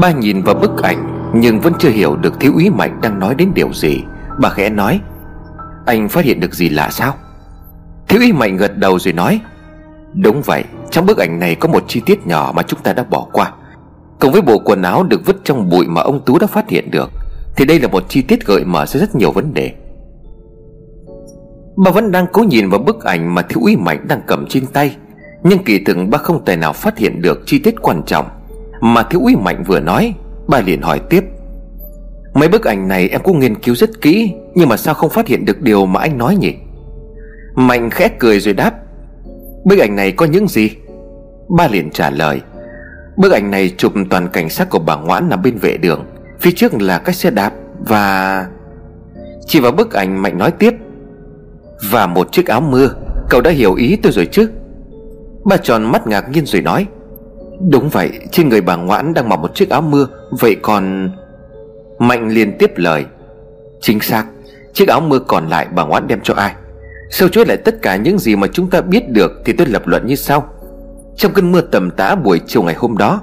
Ba nhìn vào bức ảnh, Nhưng vẫn chưa hiểu được thiếu úy Mạnh đang nói đến điều gì. Bà khẽ nói, Anh phát hiện được gì lạ sao? Thiếu úy Mạnh gật đầu rồi nói, Đúng vậy, Trong bức ảnh này có một chi tiết nhỏ mà chúng ta đã bỏ qua. Cùng với bộ quần áo được vứt trong bụi mà ông Tú đã phát hiện được, Thì đây là một chi tiết gợi mở ra rất nhiều vấn đề. Bà vẫn đang cố nhìn vào bức ảnh mà thiếu úy Mạnh đang cầm trên tay, Nhưng kỳ thực bà không thể nào phát hiện được chi tiết quan trọng. Mà thiếu úy Mạnh vừa nói, Bà liền hỏi tiếp. Mấy bức ảnh này em cũng nghiên cứu rất kỹ, Nhưng mà sao không phát hiện được điều mà anh nói nhỉ? Mạnh khẽ cười rồi đáp. Bức ảnh này có những gì? Ba liền trả lời. Bức ảnh này chụp toàn cảnh sát của bà Ngoãn nằm bên vệ đường, Phía trước là các xe đạp Và Chỉ vào bức ảnh Mạnh nói tiếp. Và một chiếc áo mưa, Cậu đã hiểu ý tôi rồi chứ? Bà tròn mắt ngạc nhiên rồi nói. Đúng vậy, Trên người bà Ngoãn đang mặc một chiếc áo mưa, Vậy còn Mạnh liền tiếp lời. Chính xác, Chiếc áo mưa còn lại bà Ngoãn đem cho ai? Sâu chuỗi lại tất cả những gì mà chúng ta biết được Thì tôi lập luận như sau. Trong cơn mưa tầm tã buổi chiều ngày hôm đó,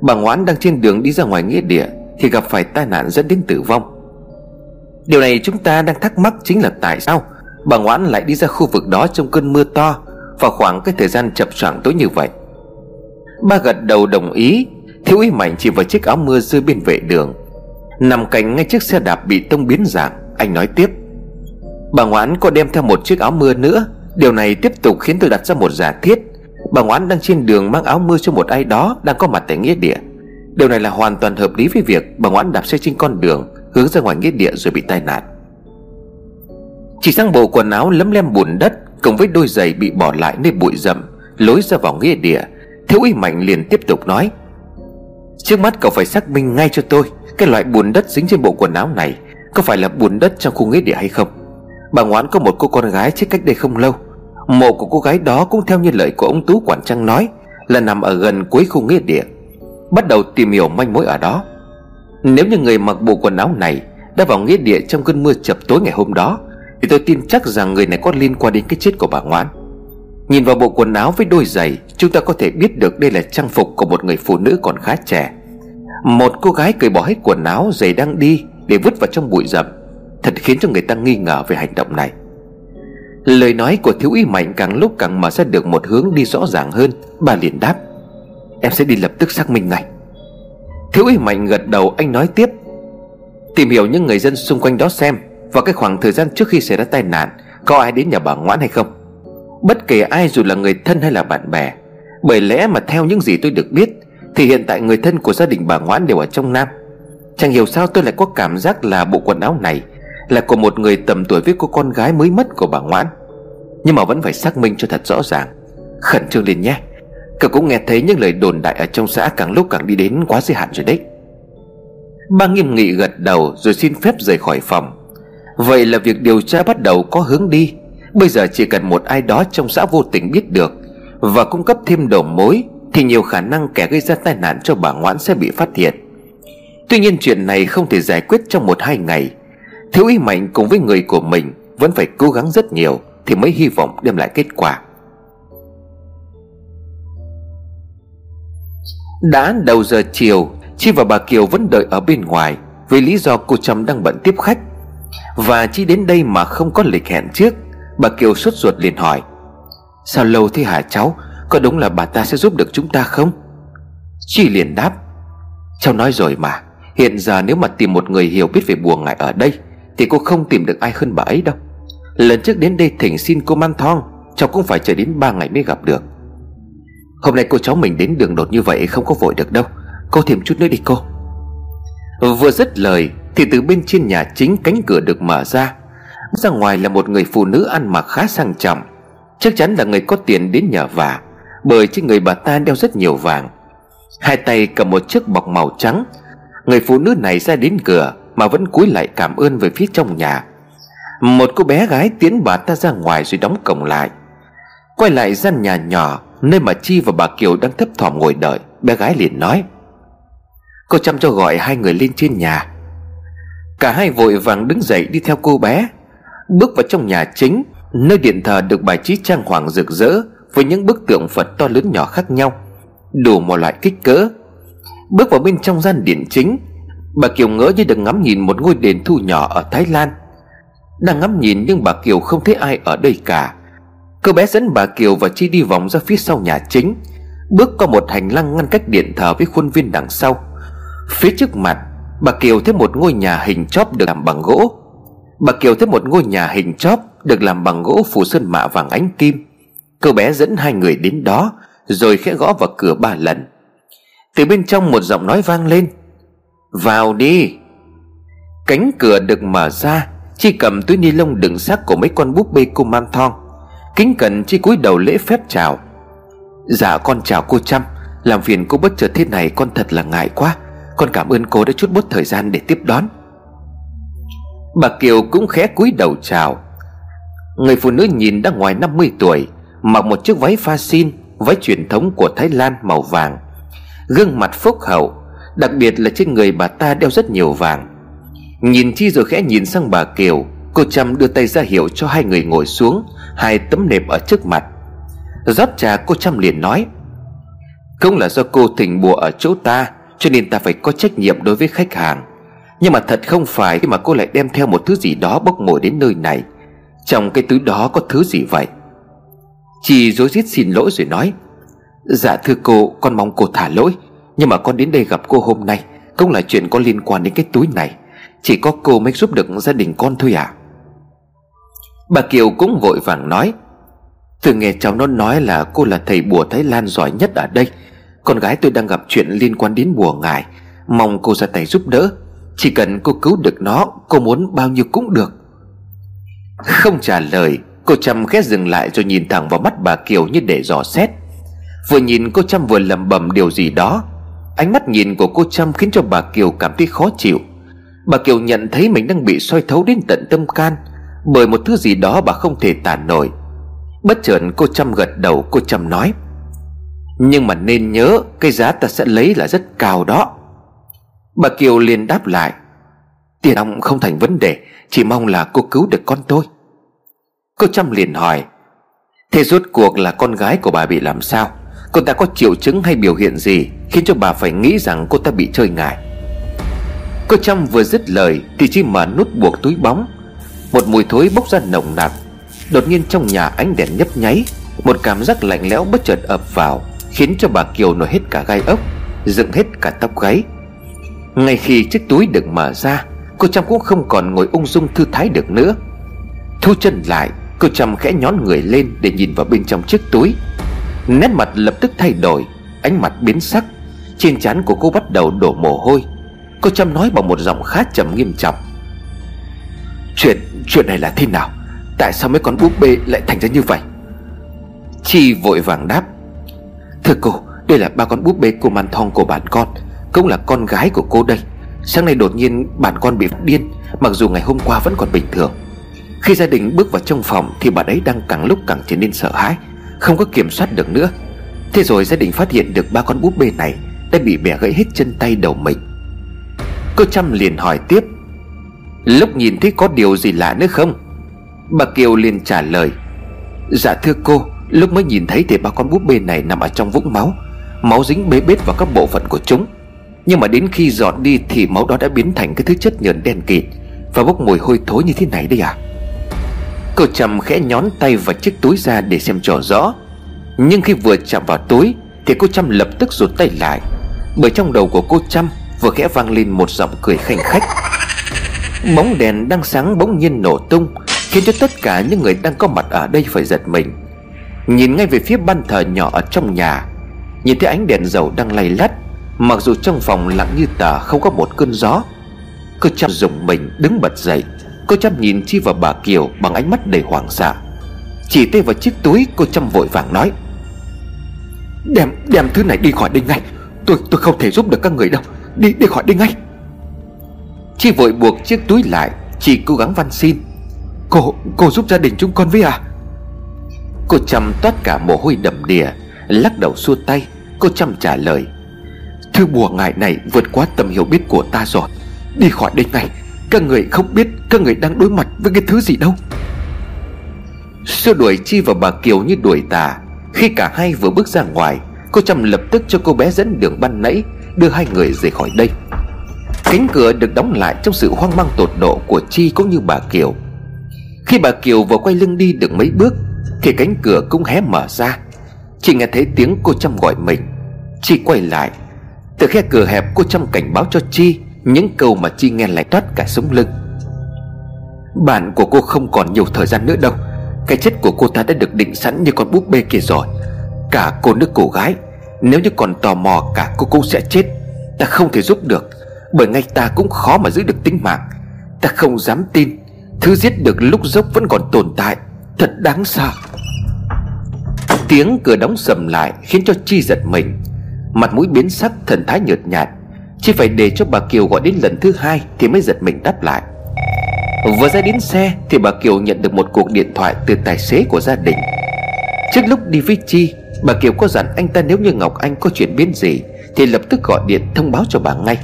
Bà Ngoãn đang trên đường đi ra ngoài nghĩa địa Thì gặp phải tai nạn dẫn đến tử vong. Điều này chúng ta đang thắc mắc chính là tại sao Bà Ngoãn lại đi ra khu vực đó trong cơn mưa to Vào khoảng cái thời gian chập choạng tối như vậy? Ba gật đầu đồng ý, Thiếu úy Mạnh chỉ vào chiếc áo mưa rơi bên vệ đường. Nằm cạnh ngay chiếc xe đạp bị tông biến dạng, Anh nói tiếp. Bà Ngoãn có đem theo một chiếc áo mưa nữa, Điều này tiếp tục khiến tôi đặt ra một giả thiết. Bà Ngoãn đang trên đường mang áo mưa cho một ai đó Đang có mặt tại nghĩa địa. Điều này là hoàn toàn hợp lý với việc Bà Ngoãn đạp xe trên con đường, Hướng ra ngoài nghĩa địa rồi bị tai nạn. Chỉ sang bộ quần áo lấm lem bùn đất, Cùng với đôi giày bị bỏ lại nơi bụi rậm, Lối ra vào nghĩa địa Thiếu úy Mạnh liền tiếp tục nói, Trước mắt cậu phải xác minh ngay cho tôi Cái loại bùn đất dính trên bộ quần áo này Có phải là bùn đất trong khu nghĩa địa hay không. Bà Ngoãn có một cô con gái chết cách đây không lâu, Mộ của cô gái đó cũng theo như lời của ông Tú Quản Trăng nói Là nằm ở gần cuối khu nghĩa địa, Bắt đầu tìm hiểu manh mối ở đó. Nếu như người mặc bộ quần áo này Đã vào nghĩa địa trong cơn mưa chập tối ngày hôm đó, Thì tôi tin chắc rằng người này có liên quan đến cái chết của bà Ngoãn. Nhìn vào bộ quần áo với đôi giày, Chúng ta có thể biết được đây là trang phục của một người phụ nữ còn khá trẻ. Một cô gái cởi bỏ hết quần áo, giày đang đi, Để vứt vào trong bụi rậm. Thật khiến cho người ta nghi ngờ về hành động này. Lời nói của thiếu úy mạnh càng lúc càng mở ra được một hướng đi rõ ràng hơn. Bà liền đáp, Em sẽ đi lập tức xác minh ngay. Thiếu úy mạnh gật đầu, anh nói tiếp, Tìm hiểu những người dân xung quanh đó xem, Vào cái khoảng thời gian trước khi xảy ra tai nạn, Có ai đến nhà bà ngoãn hay không? Bất kể ai dù là người thân hay là bạn bè, Bởi lẽ mà theo những gì tôi được biết, Thì hiện tại người thân của gia đình bà ngoãn đều ở trong Nam. Chẳng hiểu sao tôi lại có cảm giác là bộ quần áo này Là của một người tầm tuổi với cô con gái mới mất của bà ngoãn. Nhưng mà vẫn phải xác minh cho thật rõ ràng. Khẩn trương lên nhé. Cậu cũng nghe thấy những lời đồn đại ở trong xã càng lúc càng đi đến quá giới hạn rồi đấy. Ba nghiêm nghị gật đầu rồi xin phép rời khỏi phòng. Vậy là việc điều tra bắt đầu có hướng đi. Bây giờ chỉ cần một ai đó trong xã vô tình biết được Và cung cấp thêm đầu mối, Thì nhiều khả năng kẻ gây ra tai nạn cho bà Ngoãn sẽ bị phát hiện. Tuy nhiên chuyện này không thể giải quyết trong một hai ngày. Thiếu ý mạnh cùng với người của mình Vẫn phải cố gắng rất nhiều Thì mới hy vọng đem lại kết quả. Đã đầu giờ chiều, Chi và bà Kiều vẫn đợi ở bên ngoài Vì lý do cô Trâm đang bận tiếp khách. Và Chi đến đây mà không có lịch hẹn trước. Bà Kiều sốt ruột liền hỏi, Sao lâu thế hả cháu? Có đúng là bà ta sẽ giúp được chúng ta không? Chi liền đáp, Cháu nói rồi mà, Hiện giờ nếu mà tìm một người hiểu biết về bùa ngải ở đây, Thì cô không tìm được ai hơn bà ấy đâu. Lần trước đến đây thỉnh xin cô Man Thong, Cháu cũng phải chờ đến 3 ngày mới gặp được. Hôm nay cô cháu mình đến đường đột như vậy Không có vội được đâu, Cô thêm chút nữa đi cô. Vừa dứt lời, Thì từ bên trên nhà chính cánh cửa được mở ra ra ngoài là một người phụ nữ ăn mặc khá sang trọng. Chắc chắn là người có tiền đến nhờ vả, Bởi trên người bà ta đeo rất nhiều vàng. Hai tay cầm một chiếc bọc màu trắng. Người phụ nữ này ra đến cửa Mà vẫn cúi lại cảm ơn về phía trong nhà. Một cô bé gái tiến bà ta ra ngoài rồi đóng cổng lại. Quay lại gian nhà nhỏ Nơi mà Chi và bà Kiều đang thấp thỏm ngồi đợi, Bé gái liền nói, Cô chăm cho gọi hai người lên trên nhà. Cả hai vội vàng đứng dậy đi theo cô bé. Bước vào trong nhà chính, Nơi điện thờ được bài trí trang hoàng rực rỡ Với những bức tượng Phật to lớn nhỏ khác nhau, Đủ một loại kích cỡ. Bước vào bên trong gian điện chính, Bà Kiều ngỡ như được ngắm nhìn một ngôi đền thu nhỏ ở Thái Lan. Đang ngắm nhìn nhưng bà Kiều không thấy ai ở đây cả. Cô bé dẫn bà Kiều và Chi đi vòng ra phía sau nhà chính, Bước qua một hành lang ngăn cách điện thờ với khuôn viên đằng sau. Phía trước mặt, Bà Kiều thấy một ngôi nhà hình chóp được làm bằng gỗ. Bà Kiều thấy một ngôi nhà hình chóp Được làm bằng gỗ phủ sơn mạ vàng ánh kim. Cô bé dẫn hai người đến đó, Rồi khẽ gõ vào cửa ba lần. Từ bên trong một giọng nói vang lên, Vào đi. Cánh cửa được mở ra, Chi cầm túi ni lông đựng xác của mấy con búp bê cô mang thong. Kính cẩn Chi cúi đầu lễ phép chào. Dạ con chào cô Trâm Làm phiền cô bất chợt thế này, con thật là ngại quá. Con cảm ơn cô đã chút bút thời gian để tiếp đón. Bà Kiều cũng khẽ cúi đầu chào. Người phụ nữ nhìn đã ngoài 50 tuổi, Mặc một chiếc váy pha xin, Váy truyền thống của Thái Lan màu vàng. Gương mặt phúc hậu, Đặc biệt là trên người bà ta đeo rất nhiều vàng. Nhìn chi rồi khẽ nhìn sang bà Kiều, Cô Trâm đưa tay ra hiệu cho hai người ngồi xuống, Hai tấm nệm ở trước mặt. Rót trà, cô Trâm liền nói Không là do cô thỉnh bùa ở chỗ ta, Cho nên ta phải có trách nhiệm đối với khách hàng. Nhưng mà thật không phải khi mà cô lại đem theo một thứ gì đó bốc mồi đến nơi này. Trong cái túi đó có thứ gì vậy? Chị dối rít xin lỗi rồi nói Dạ thưa cô, con mong cô thả lỗi. Nhưng mà con đến đây gặp cô hôm nay Cũng là chuyện có liên quan đến cái túi này. Chỉ có cô mới giúp được gia đình con thôi à Bà Kiều cũng vội vàng nói Từ nghe cháu nó nói là cô là thầy bùa Thái Lan giỏi nhất ở đây. Con gái tôi đang gặp chuyện liên quan đến bùa ngài Mong cô ra tay giúp đỡ. Chỉ cần cô cứu được nó, Cô muốn bao nhiêu cũng được. Không trả lời, Cô Trâm khẽ dừng lại rồi nhìn thẳng vào mắt bà Kiều như để dò xét. Vừa nhìn cô Trâm vừa lầm bầm điều gì đó. Ánh mắt nhìn của cô Trâm khiến cho bà Kiều cảm thấy khó chịu. Bà Kiều nhận thấy mình đang bị soi thấu đến tận tâm can, Bởi một thứ gì đó bà không thể tả nổi. Bất chợt cô Trâm gật đầu, cô Trâm nói, Nhưng mà nên nhớ, Cái giá ta sẽ lấy là rất cao đó. Bà Kiều liền đáp lại, Tiền ông không thành vấn đề, Chỉ mong là cô cứu được con tôi. Cô Trâm liền hỏi, Thế rốt cuộc là con gái của bà bị làm sao? Cô ta có triệu chứng hay biểu hiện gì Khiến cho bà phải nghĩ rằng cô ta bị chơi ngại? Cô Trâm vừa dứt lời Thì chỉ mở nút buộc túi bóng, Một mùi thối bốc ra nồng nặc. Đột nhiên trong nhà ánh đèn nhấp nháy, Một cảm giác lạnh lẽo bất chợt ập vào, Khiến cho bà Kiều nổi hết cả gai ốc, Dựng hết cả tóc gáy. Ngay khi chiếc túi được mở ra Cô Trâm cũng không còn ngồi ung dung thư thái được nữa. Thu chân lại Cô Trâm khẽ nhón người lên để nhìn vào bên trong chiếc túi. Nét mặt lập tức thay đổi Ánh mặt biến sắc. Trên trán của cô bắt đầu đổ mồ hôi. Cô Trâm nói bằng một giọng khá trầm nghiêm trọng. Chuyện, chuyện này là thế nào? Tại sao mấy con búp bê lại thành ra như vậy? Chi vội vàng đáp. Thưa cô Đây là ba con búp bê cô man thong của bạn con. Cũng là con gái của cô đây. Sáng nay đột nhiên bạn con bị điên, Mặc dù ngày hôm qua vẫn còn bình thường. Khi gia đình bước vào trong phòng Thì bà ấy đang càng lúc càng trở nên sợ hãi, Không có kiểm soát được nữa. Thế rồi gia đình phát hiện được ba con búp bê này Đã bị bẻ gãy hết chân tay đầu mình. Cô Trâm liền hỏi tiếp, Lúc nhìn thấy có điều gì lạ nữa không? Bà Kiều liền trả lời Dạ thưa cô, Lúc mới nhìn thấy thì ba con búp bê này nằm ở trong vũng máu. Máu dính bế bết vào các bộ phận của chúng. Nhưng mà đến khi dọn đi Thì máu đó đã biến thành cái thứ chất nhờn đen kịt. Và bốc mùi hôi thối như thế này đấy à? Cô Trầm khẽ nhón tay vào chiếc túi ra để xem cho rõ. Nhưng khi vừa chạm vào túi Thì cô Trâm lập tức rụt tay lại. Bởi trong đầu của cô Trâm Vừa khẽ vang lên một giọng cười khanh khách. Bóng đèn đang sáng bỗng nhiên nổ tung, Khiến cho tất cả những người đang có mặt ở đây phải giật mình. Nhìn ngay về phía ban thờ nhỏ ở trong nhà, Nhìn thấy ánh đèn dầu đang lay lắt. Mặc dù trong phòng lặng như tờ không có một cơn gió Cô chăm dùng mình đứng bật dậy, Cô chăm nhìn Chi và bà Kiều bằng ánh mắt đầy hoảng sợ. Chỉ tay vào chiếc túi, cô chăm vội vàng nói, Đem đem thứ này đi khỏi đây ngay. Tôi tôi không thể giúp được các người đâu. Đi đi khỏi đây ngay. Chi vội buộc chiếc túi lại Chị cố gắng van xin, Cô cô giúp gia đình chúng con với à? Cô chăm toát cả mồ hôi đầm đìa, Lắc đầu xua tay, Cô chăm trả lời Thứ bùa ngải này vượt quá tầm hiểu biết của ta rồi. Đi khỏi đây ngay, các người không biết các người đang đối mặt với cái thứ gì đâu. Xua đuổi Chi và bà Kiều như đuổi tà, Khi cả hai vừa bước ra ngoài, Cô Trâm lập tức cho cô bé dẫn đường ban nãy, Đưa hai người rời khỏi đây. Cánh cửa được đóng lại trong sự hoang mang tột độ của Chi cũng như bà Kiều. Khi bà Kiều vừa quay lưng đi được mấy bước, Thì cánh cửa cũng hé mở ra. Chị nghe thấy tiếng cô Trâm gọi mình. Chị quay lại từ khe cửa hẹp cô chăm cảnh báo cho Chi, Những câu mà Chi nghe lại toát cả sống lưng. Bạn của cô không còn nhiều thời gian nữa đâu. Cái chết của cô ta đã được định sẵn như con búp bê kia rồi. Cả cô nước cô gái, Nếu như còn tò mò cả cô cũng sẽ chết. Ta không thể giúp được, Bởi ngay ta cũng khó mà giữ được tính mạng. Ta không dám tin, Thứ giết được lúc dốc vẫn còn tồn tại. Thật đáng sợ. Tiếng cửa đóng sầm lại Khiến cho Chi giật mình. Mặt mũi biến sắc thần thái nhợt nhạt. Chỉ phải để cho bà Kiều gọi đến lần thứ hai Thì mới giật mình đáp lại. Vừa ra đến xe Thì bà Kiều nhận được một cuộc điện thoại Từ tài xế của gia đình. Trước lúc đi với Chi Bà Kiều có dặn anh ta nếu như Ngọc Anh có chuyện biến gì Thì lập tức gọi điện thông báo cho bà ngay.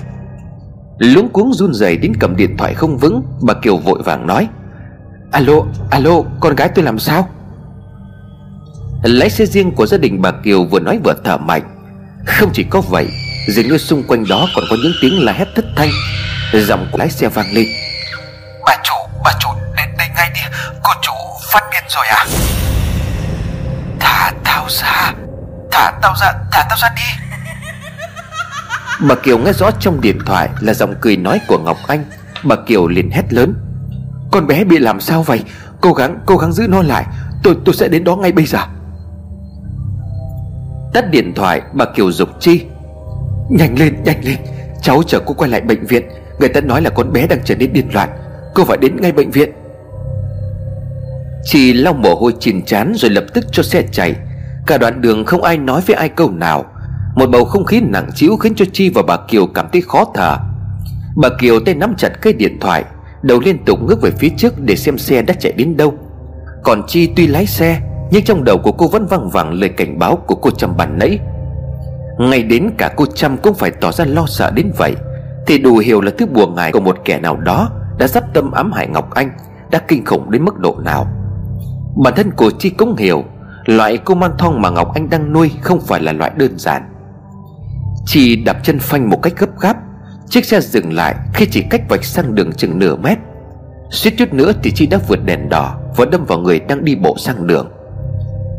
Luống cuống run rẩy đến cầm điện thoại không vững Bà Kiều vội vàng nói Alo, alo, con gái tôi làm sao? Lái xe riêng của gia đình bà Kiều vừa nói vừa thở mạnh. Không chỉ có vậy Dường như xung quanh đó còn có những tiếng la hét thất thanh. Giọng của lái xe vang lên. Bà chủ, bà chủ, đến đây ngay đi. Cô chủ phát điên rồi à? Thả tao ra Thả tao ra, thả tao ra đi. Bà Kiều nghe rõ trong điện thoại là giọng cười nói của Ngọc Anh. Bà Kiều liền hét lớn. Con bé bị làm sao vậy? Cố gắng, cố gắng giữ nó lại. Tôi tôi sẽ đến đó ngay bây giờ Tắt điện thoại bà Kiều dục chi? Nhanh lên nhanh lên. Cháu chờ cô quay lại bệnh viện. Người ta nói là con bé đang trở nên điên loạn. Cô phải đến ngay bệnh viện. Chị lau mồ hôi chìn chán rồi lập tức cho xe chạy. Cả đoạn đường không ai nói với ai câu nào. Một bầu không khí nặng trĩu khiến cho Chi và bà Kiều cảm thấy khó thở. Bà Kiều tay nắm chặt cây điện thoại, Đầu liên tục ngước về phía trước để xem xe đã chạy đến đâu. Còn Chi tuy lái xe nhưng trong đầu của cô vẫn văng vẳng lời cảnh báo của cô Trâm bàn nãy. Ngay đến cả cô Trâm cũng phải tỏ ra lo sợ đến vậy. Thì đủ hiểu là thứ buồn ngại của một kẻ nào đó Đã sắp tâm ám hại Ngọc Anh, Đã kinh khủng đến mức độ nào. Bản thân của Chi cũng hiểu, Loại cô man thong mà Ngọc Anh đang nuôi Không phải là loại đơn giản. Chi đạp chân phanh một cách gấp gáp, Chiếc xe dừng lại khi chỉ cách vạch sang đường chừng nửa mét. Suýt chút nữa thì Chi đã vượt đèn đỏ Và đâm vào người đang đi bộ sang đường.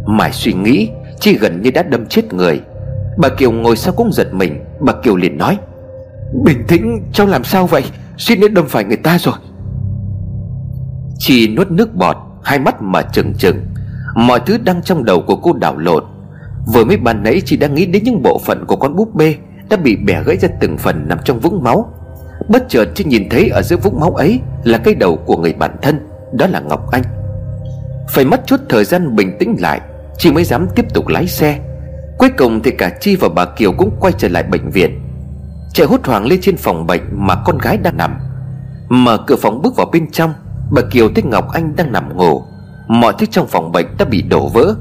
Mãi suy nghĩ Chi gần như đã đâm chết người. Bà Kiều ngồi sau cũng giật mình. Bà Kiều liền nói, Bình tĩnh, cháu làm sao vậy? Suýt nữa đâm phải người ta rồi. Chi nuốt nước bọt, Hai mắt mở trừng trừng. Mọi thứ đang trong đầu của cô đảo lộn. Vừa mới ban nãy chị đang nghĩ đến những bộ phận của con búp bê Đã bị bẻ gãy ra từng phần nằm trong vũng máu. Bất chợt chị nhìn thấy ở giữa vũng máu ấy Là cái đầu của người bạn thân, Đó là Ngọc Anh. Phải mất chút thời gian bình tĩnh lại Chị mới dám tiếp tục lái xe. Cuối cùng thì cả Chi và bà Kiều cũng quay trở lại bệnh viện. Chạy hốt hoảng lên trên phòng bệnh mà con gái đang nằm. Mở cửa phòng bước vào bên trong, Bà Kiều thấy Ngọc Anh đang nằm ngủ. Mọi thứ trong phòng bệnh đã bị đổ vỡ.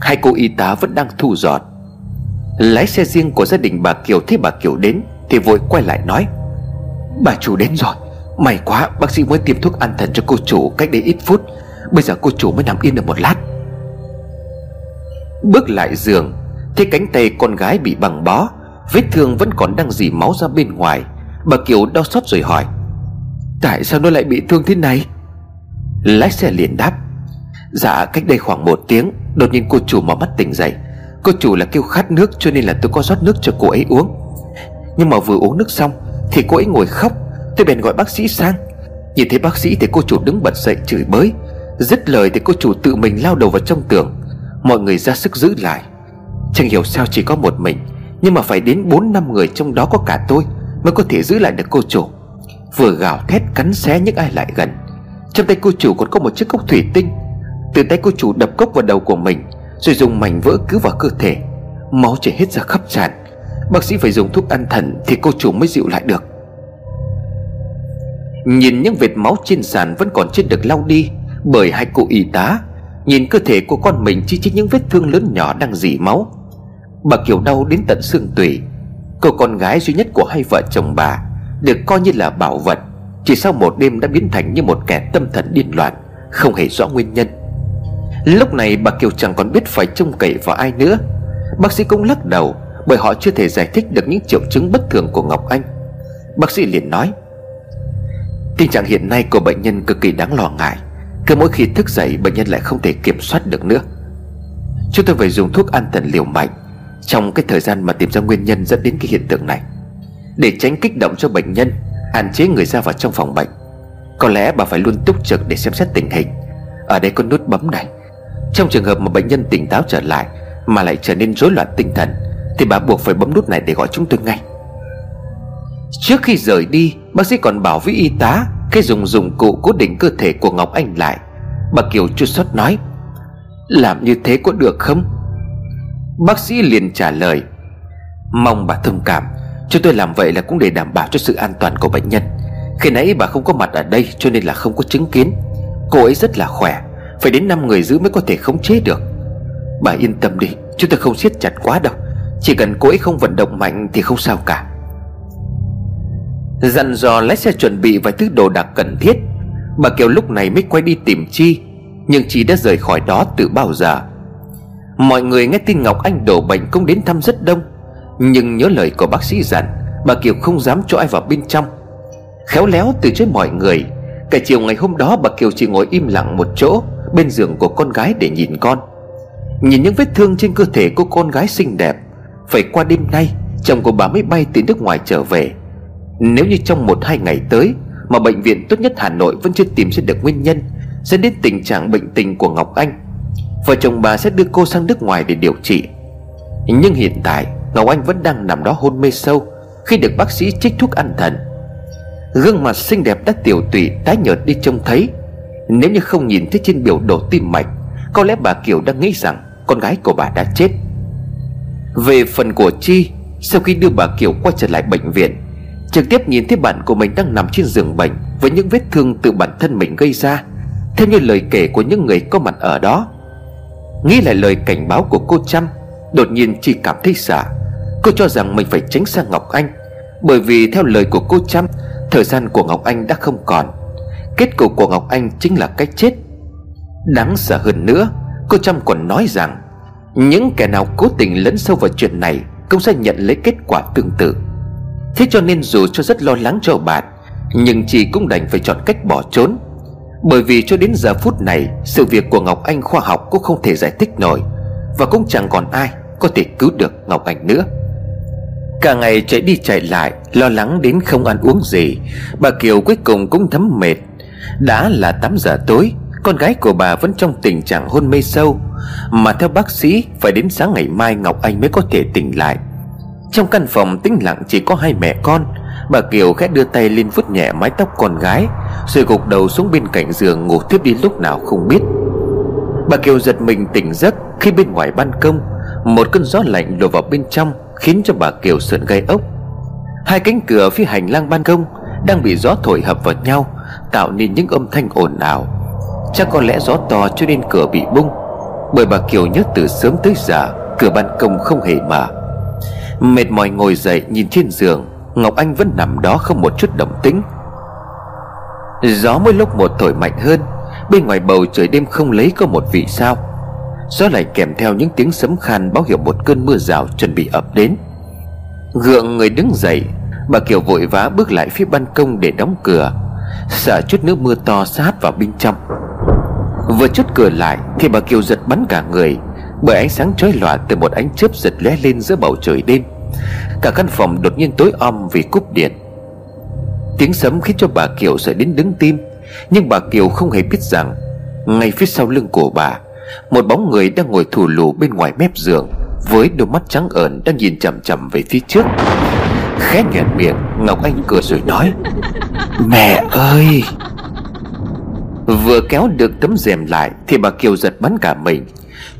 Hai cô y tá vẫn đang thu dọn. Lái xe riêng của gia đình bà Kiều thấy bà Kiều đến Thì vội quay lại nói, Bà chủ đến rồi. May quá, bác sĩ mới tiêm thuốc an thần cho cô chủ cách đây ít phút. Bây giờ cô chủ mới nằm yên được một lát. Bước lại giường, Thấy cánh tay con gái bị bằng bó, Vết thương vẫn còn đang dì máu ra bên ngoài, Bà Kiều đau xót rồi hỏi, Tại sao nó lại bị thương thế này? Lái xe liền đáp Dạ cách đây khoảng một tiếng, Đột nhiên cô chủ mở mắt tỉnh dậy. Cô chủ là kêu khát nước cho nên là tôi có rót nước cho cô ấy uống. Nhưng mà vừa uống nước xong Thì cô ấy ngồi khóc, Tôi bèn gọi bác sĩ sang. Nhìn thấy bác sĩ thì cô chủ đứng bật dậy chửi bới. Dứt lời thì cô chủ tự mình lao đầu vào trong tường. Mọi người ra sức giữ lại. Chẳng hiểu sao chỉ có một mình, Nhưng mà phải đến 4 năm người trong đó có cả tôi Mới có thể giữ lại được cô chủ. Vừa gào thét cắn xé những ai lại gần. Trong tay cô chủ còn có một chiếc cốc thủy tinh. Từ tay cô chủ đập cốc vào đầu của mình, Rồi dùng mảnh vỡ cứ vào cơ thể. Máu chảy hết ra khắp tràn. Bác sĩ phải dùng thuốc an thần Thì cô chủ mới dịu lại được. Nhìn những vệt máu trên sàn Vẫn còn chưa được lau đi Bởi hai cô y tá Nhìn cơ thể của con mình chỉ chỉ những vết thương lớn nhỏ đang dỉ máu. Bà Kiều đau đến tận xương tủy. Cô con gái duy nhất của hai vợ chồng bà Được coi như là bảo vật. Chỉ sau một đêm đã biến thành như một kẻ tâm thần điên loạn, Không hề rõ nguyên nhân. Lúc này bà Kiều chẳng còn biết phải trông cậy vào ai nữa. Bác sĩ cũng lắc đầu Bởi họ chưa thể giải thích được những triệu chứng bất thường của Ngọc Anh. Bác sĩ liền nói, Tình trạng hiện nay của bệnh nhân cực kỳ đáng lo ngại. Cứ mỗi khi thức dậy, bệnh nhân lại không thể kiểm soát được nữa. Chúng tôi phải dùng thuốc an thần liều mạnh. Trong cái thời gian mà tìm ra nguyên nhân dẫn đến cái hiện tượng này, Để tránh kích động cho bệnh nhân, Hạn chế người ra vào trong phòng bệnh, Có lẽ bà phải luôn túc trực để xem xét tình hình. Ở đây có nút bấm này. Trong trường hợp mà bệnh nhân tỉnh táo trở lại Mà lại trở nên rối loạn tinh thần, Thì bà buộc phải bấm nút này để gọi chúng tôi ngay. Trước khi rời đi, Bác sĩ còn bảo với y tá cái dùng dụng cụ cố định cơ thể của Ngọc Anh lại, Bà Kiều chua xót nói, Làm như thế có được không? Bác sĩ liền trả lời, Mong bà thông cảm. Chúng tôi làm vậy là cũng để đảm bảo cho sự an toàn của bệnh nhân. Khi nãy bà không có mặt ở đây Cho nên là không có chứng kiến. Cô ấy rất là khỏe, Phải đến 5 người giữ mới có thể khống chế được. Bà yên tâm đi, Chúng tôi không siết chặt quá đâu. Chỉ cần cô ấy không vận động mạnh thì không sao cả. Dặn dò lái xe chuẩn bị vài thứ đồ đạc cần thiết. Bà Kiều lúc này mới quay đi tìm Chi, Nhưng Chi đã rời khỏi đó từ bao giờ. Mọi người nghe tin Ngọc Anh đổ bệnh cũng đến thăm rất đông, Nhưng nhớ lời của bác sĩ dặn, Bà Kiều không dám cho ai vào bên trong. Khéo léo từ chối mọi người, Cả chiều ngày hôm đó bà Kiều chỉ ngồi im lặng một chỗ Bên giường của con gái để nhìn con. Nhìn những vết thương trên cơ thể của con gái xinh đẹp, Phải qua đêm nay Chồng của bà mới bay từ nước ngoài trở về nếu như trong một hai ngày tới Mà bệnh viện tốt nhất Hà Nội vẫn chưa tìm ra được nguyên nhân Dẫn đến tình trạng bệnh tình của Ngọc Anh. Vợ chồng bà sẽ đưa cô sang nước ngoài để điều trị. Nhưng hiện tại, Ngọc Anh vẫn đang nằm đó hôn mê sâu Khi được bác sĩ trích thuốc an thần. Gương mặt xinh đẹp đã tiểu tụy, Tái nhợt đi trông thấy. Nếu như không nhìn thấy trên biểu đồ tim mạch, Có lẽ bà Kiều đang nghĩ rằng Con gái của bà đã chết. Về phần của Chi, Sau khi đưa bà Kiều quay trở lại bệnh viện Trực tiếp nhìn thấy bạn của mình đang nằm trên giường bệnh Với những vết thương từ bản thân mình gây ra. Theo như lời kể của những người có mặt ở đó, Nghĩ lại lời cảnh báo của cô Trâm, Đột nhiên chỉ cảm thấy sợ. Cô cho rằng mình phải tránh sang Ngọc Anh, Bởi vì theo lời của cô Trâm, Thời gian của Ngọc Anh đã không còn. Kết cục của Ngọc Anh chính là cái chết. Đáng sợ hơn nữa, Cô Trâm còn nói rằng, Những kẻ nào cố tình lấn sâu vào chuyện này Cũng sẽ nhận lấy kết quả tương tự. Thế cho nên dù cho rất lo lắng cho bạn, Nhưng chị cũng đành phải chọn cách bỏ trốn. Bởi vì cho đến giờ phút này, Sự việc của Ngọc Anh khoa học cũng không thể giải thích nổi, Và cũng chẳng còn ai có thể cứu được Ngọc Anh nữa. Cả ngày chạy đi chạy lại, Lo lắng đến không ăn uống gì, Bà Kiều cuối cùng cũng thấm mệt. Đã là 8 giờ tối, Con gái của bà vẫn trong tình trạng hôn mê sâu, Mà theo bác sĩ, Phải đến sáng ngày mai Ngọc Anh mới có thể tỉnh lại trong căn phòng tĩnh lặng chỉ có hai mẹ con, Bà Kiều khẽ đưa tay lên vuốt nhẹ mái tóc con gái, Rồi gục đầu xuống bên cạnh giường ngủ tiếp đi lúc nào không biết. Bà Kiều giật mình tỉnh giấc khi bên ngoài ban công, Một cơn gió lạnh lùa vào bên trong, Khiến cho bà Kiều sợn gai ốc. Hai cánh cửa phía hành lang ban công Đang bị gió thổi hợp vào nhau, Tạo nên những âm thanh ồn ào. Chắc có lẽ gió to cho nên cửa bị bung, Bởi bà Kiều nhớ từ sớm tới giờ Cửa ban công không hề mở Mệt mỏi ngồi dậy nhìn trên giường, Ngọc Anh vẫn nằm đó không một chút động tĩnh. Gió mỗi lúc một thổi mạnh hơn, Bên ngoài bầu trời đêm không lấy có một vị sao. Gió lại kèm theo những tiếng sấm khan báo hiệu một cơn mưa rào chuẩn bị ập đến. Gượng người đứng dậy, Bà Kiều vội vã bước lại phía ban công để đóng cửa Sợ chút nước mưa to sát vào bên trong. Vừa chốt cửa lại Thì bà Kiều giật bắn cả người bởi ánh sáng chói lòa từ một ánh chớp giật lóe lên giữa bầu trời đêm. Cả căn phòng đột nhiên tối om vì cúp điện. Tiếng sấm khiến cho bà kiều sợ đến đứng tim, nhưng bà kiều không hề biết rằng, ngay phía sau lưng của bà, một bóng người đang ngồi thù lù bên ngoài mép giường, với đôi mắt trắng ẩn đang nhìn chằm chằm về phía trước. Khẽ nhẹn miệng, ngọc anh cười rồi nói, mẹ ơi! Vừa kéo được tấm rèm lại thì bà kiều giật bắn cả mình.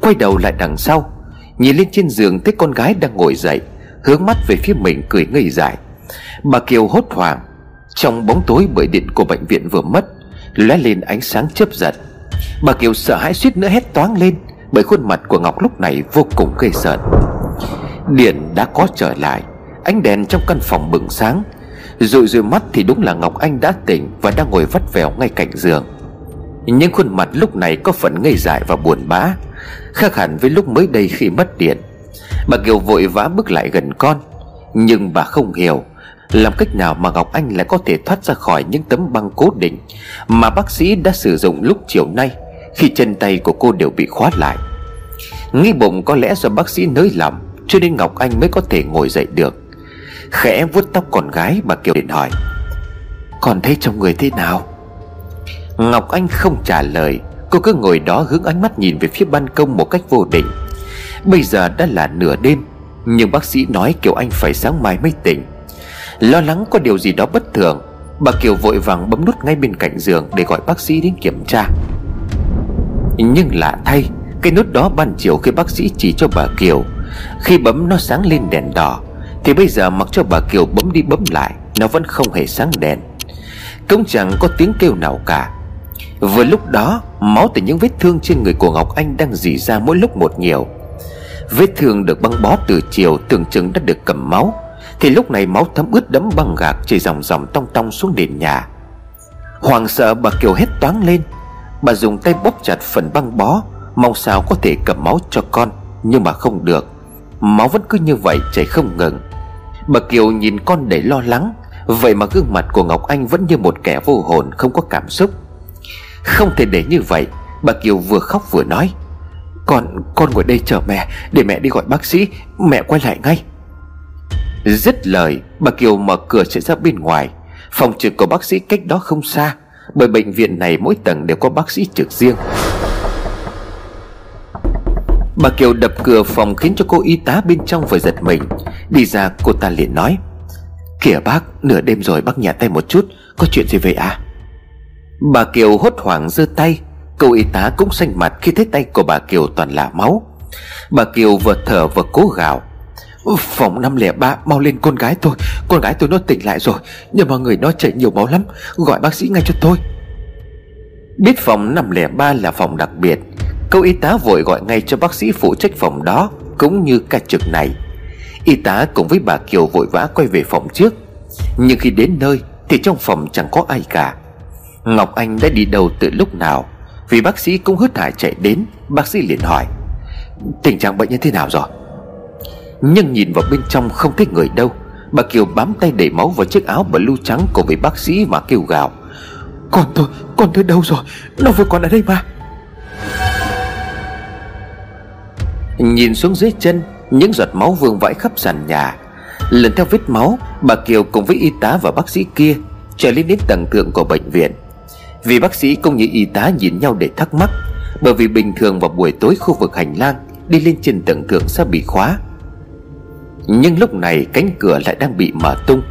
Quay đầu lại đằng sau, Nhìn lên trên giường thấy con gái đang ngồi dậy, Hướng mắt về phía mình cười ngây dại. Bà Kiều hốt hoảng, Trong bóng tối bởi điện của bệnh viện vừa mất, lóe lên ánh sáng chớp giật. Bà Kiều sợ hãi suýt nữa hét toáng lên, Bởi khuôn mặt của Ngọc lúc này vô cùng gây sợ. Điện đã có trở lại, Ánh đèn trong căn phòng bừng sáng, Rồi rồi mắt thì đúng là Ngọc Anh đã tỉnh Và đang ngồi vắt vẻo ngay cạnh giường. Nhưng khuôn mặt lúc này có phần ngây dại và buồn bã. Khác hẳn với lúc mới đây khi mất điện. Bà Kiều vội vã bước lại gần con. Nhưng bà không hiểu, Làm cách nào mà Ngọc Anh lại có thể thoát ra khỏi những tấm băng cố định Mà bác sĩ đã sử dụng lúc chiều nay Khi chân tay của cô đều bị khóa lại. Nghĩ bụng có lẽ do bác sĩ nới lỏng, Cho nên Ngọc Anh mới có thể ngồi dậy được. Khẽ vuốt tóc con gái, bà Kiều điện hỏi, Con thấy trong người thế nào? Ngọc Anh không trả lời Cô cứ ngồi đó hướng ánh mắt nhìn về phía ban công một cách vô định Bây giờ đã là nửa đêm, Nhưng bác sĩ nói Kiều Anh phải sáng mai mới tỉnh. Lo lắng có điều gì đó bất thường, Bà Kiều vội vàng bấm nút ngay bên cạnh giường Để gọi bác sĩ đến kiểm tra. Nhưng lạ thay, Cái nút đó ban chiều khi bác sĩ chỉ cho bà Kiều. Khi bấm nó sáng lên đèn đỏ, Thì bây giờ mặc cho bà Kiều bấm đi bấm lại, Nó vẫn không hề sáng đèn. Cũng chẳng có tiếng kêu nào cả. Vừa lúc đó, Máu từ những vết thương trên người của Ngọc Anh Đang dỉ ra mỗi lúc một nhiều. Vết thương được băng bó từ chiều, Tưởng chừng đã được cầm máu. Thì lúc này máu thấm ướt đẫm băng gạc Chảy dòng dòng tong tong xuống nền nhà. Hoàng sợ bà Kiều hét toáng lên. Bà dùng tay bóp chặt phần băng bó, Mong sao có thể cầm máu cho con, Nhưng mà không được. Máu vẫn cứ như vậy, chảy không ngừng. Bà Kiều nhìn con để lo lắng, Vậy mà gương mặt của Ngọc Anh vẫn như một kẻ vô hồn, Không có cảm xúc. Không thể để như vậy. Bà Kiều vừa khóc vừa nói. Con, con ngồi đây chờ mẹ Để mẹ đi gọi bác sĩ Mẹ quay lại ngay. Dứt lời Bà Kiều mở cửa chạy ra bên ngoài. Phòng trực của bác sĩ cách đó không xa Bởi bệnh viện này mỗi tầng đều có bác sĩ trực riêng. Bà Kiều đập cửa phòng khiến cho cô y tá bên trong phải giật mình. Đi ra cô ta liền nói Kìa bác Nửa đêm rồi bác nhà tay một chút Có chuyện gì vậy à? Bà Kiều hốt hoảng giơ tay. Cậu y tá cũng xanh mặt khi thấy tay của bà Kiều toàn là máu. Bà Kiều vừa thở vừa cố gào. Phòng 503 mau lên con gái tôi. Con gái tôi nó tỉnh lại rồi. Nhưng mà người nó chảy nhiều máu lắm. Gọi bác sĩ ngay cho tôi. Biết phòng 503 là phòng đặc biệt Câu y tá vội gọi ngay cho bác sĩ phụ trách phòng đó, Cũng như ca trực này. Y tá cùng với bà Kiều vội vã quay về phòng trước. Nhưng khi đến nơi Thì trong phòng chẳng có ai cả. Ngọc Anh đã đi đâu từ lúc nào? Vì bác sĩ cũng hớt hải chạy đến Bác sĩ liền hỏi. Tình trạng bệnh nhân thế nào rồi? Nhưng nhìn vào bên trong không thấy người đâu. Bà Kiều bám tay đẩy máu vào chiếc áo blue trắng của vị bác sĩ mà kêu gào. Con tôi, con tôi đâu rồi? Nó vừa còn ở đây mà. Nhìn xuống dưới chân Những giọt máu vương vãi khắp sàn nhà. Lần theo vết máu Bà Kiều cùng với y tá và bác sĩ kia Trở lên đến tầng thượng của bệnh viện. Vì bác sĩ cũng như y tá nhìn nhau để thắc mắc, Bởi vì bình thường vào buổi tối khu vực hành lang, Đi lên trên tầng thượng sẽ bị khóa. Nhưng lúc này cánh cửa lại đang bị mở tung.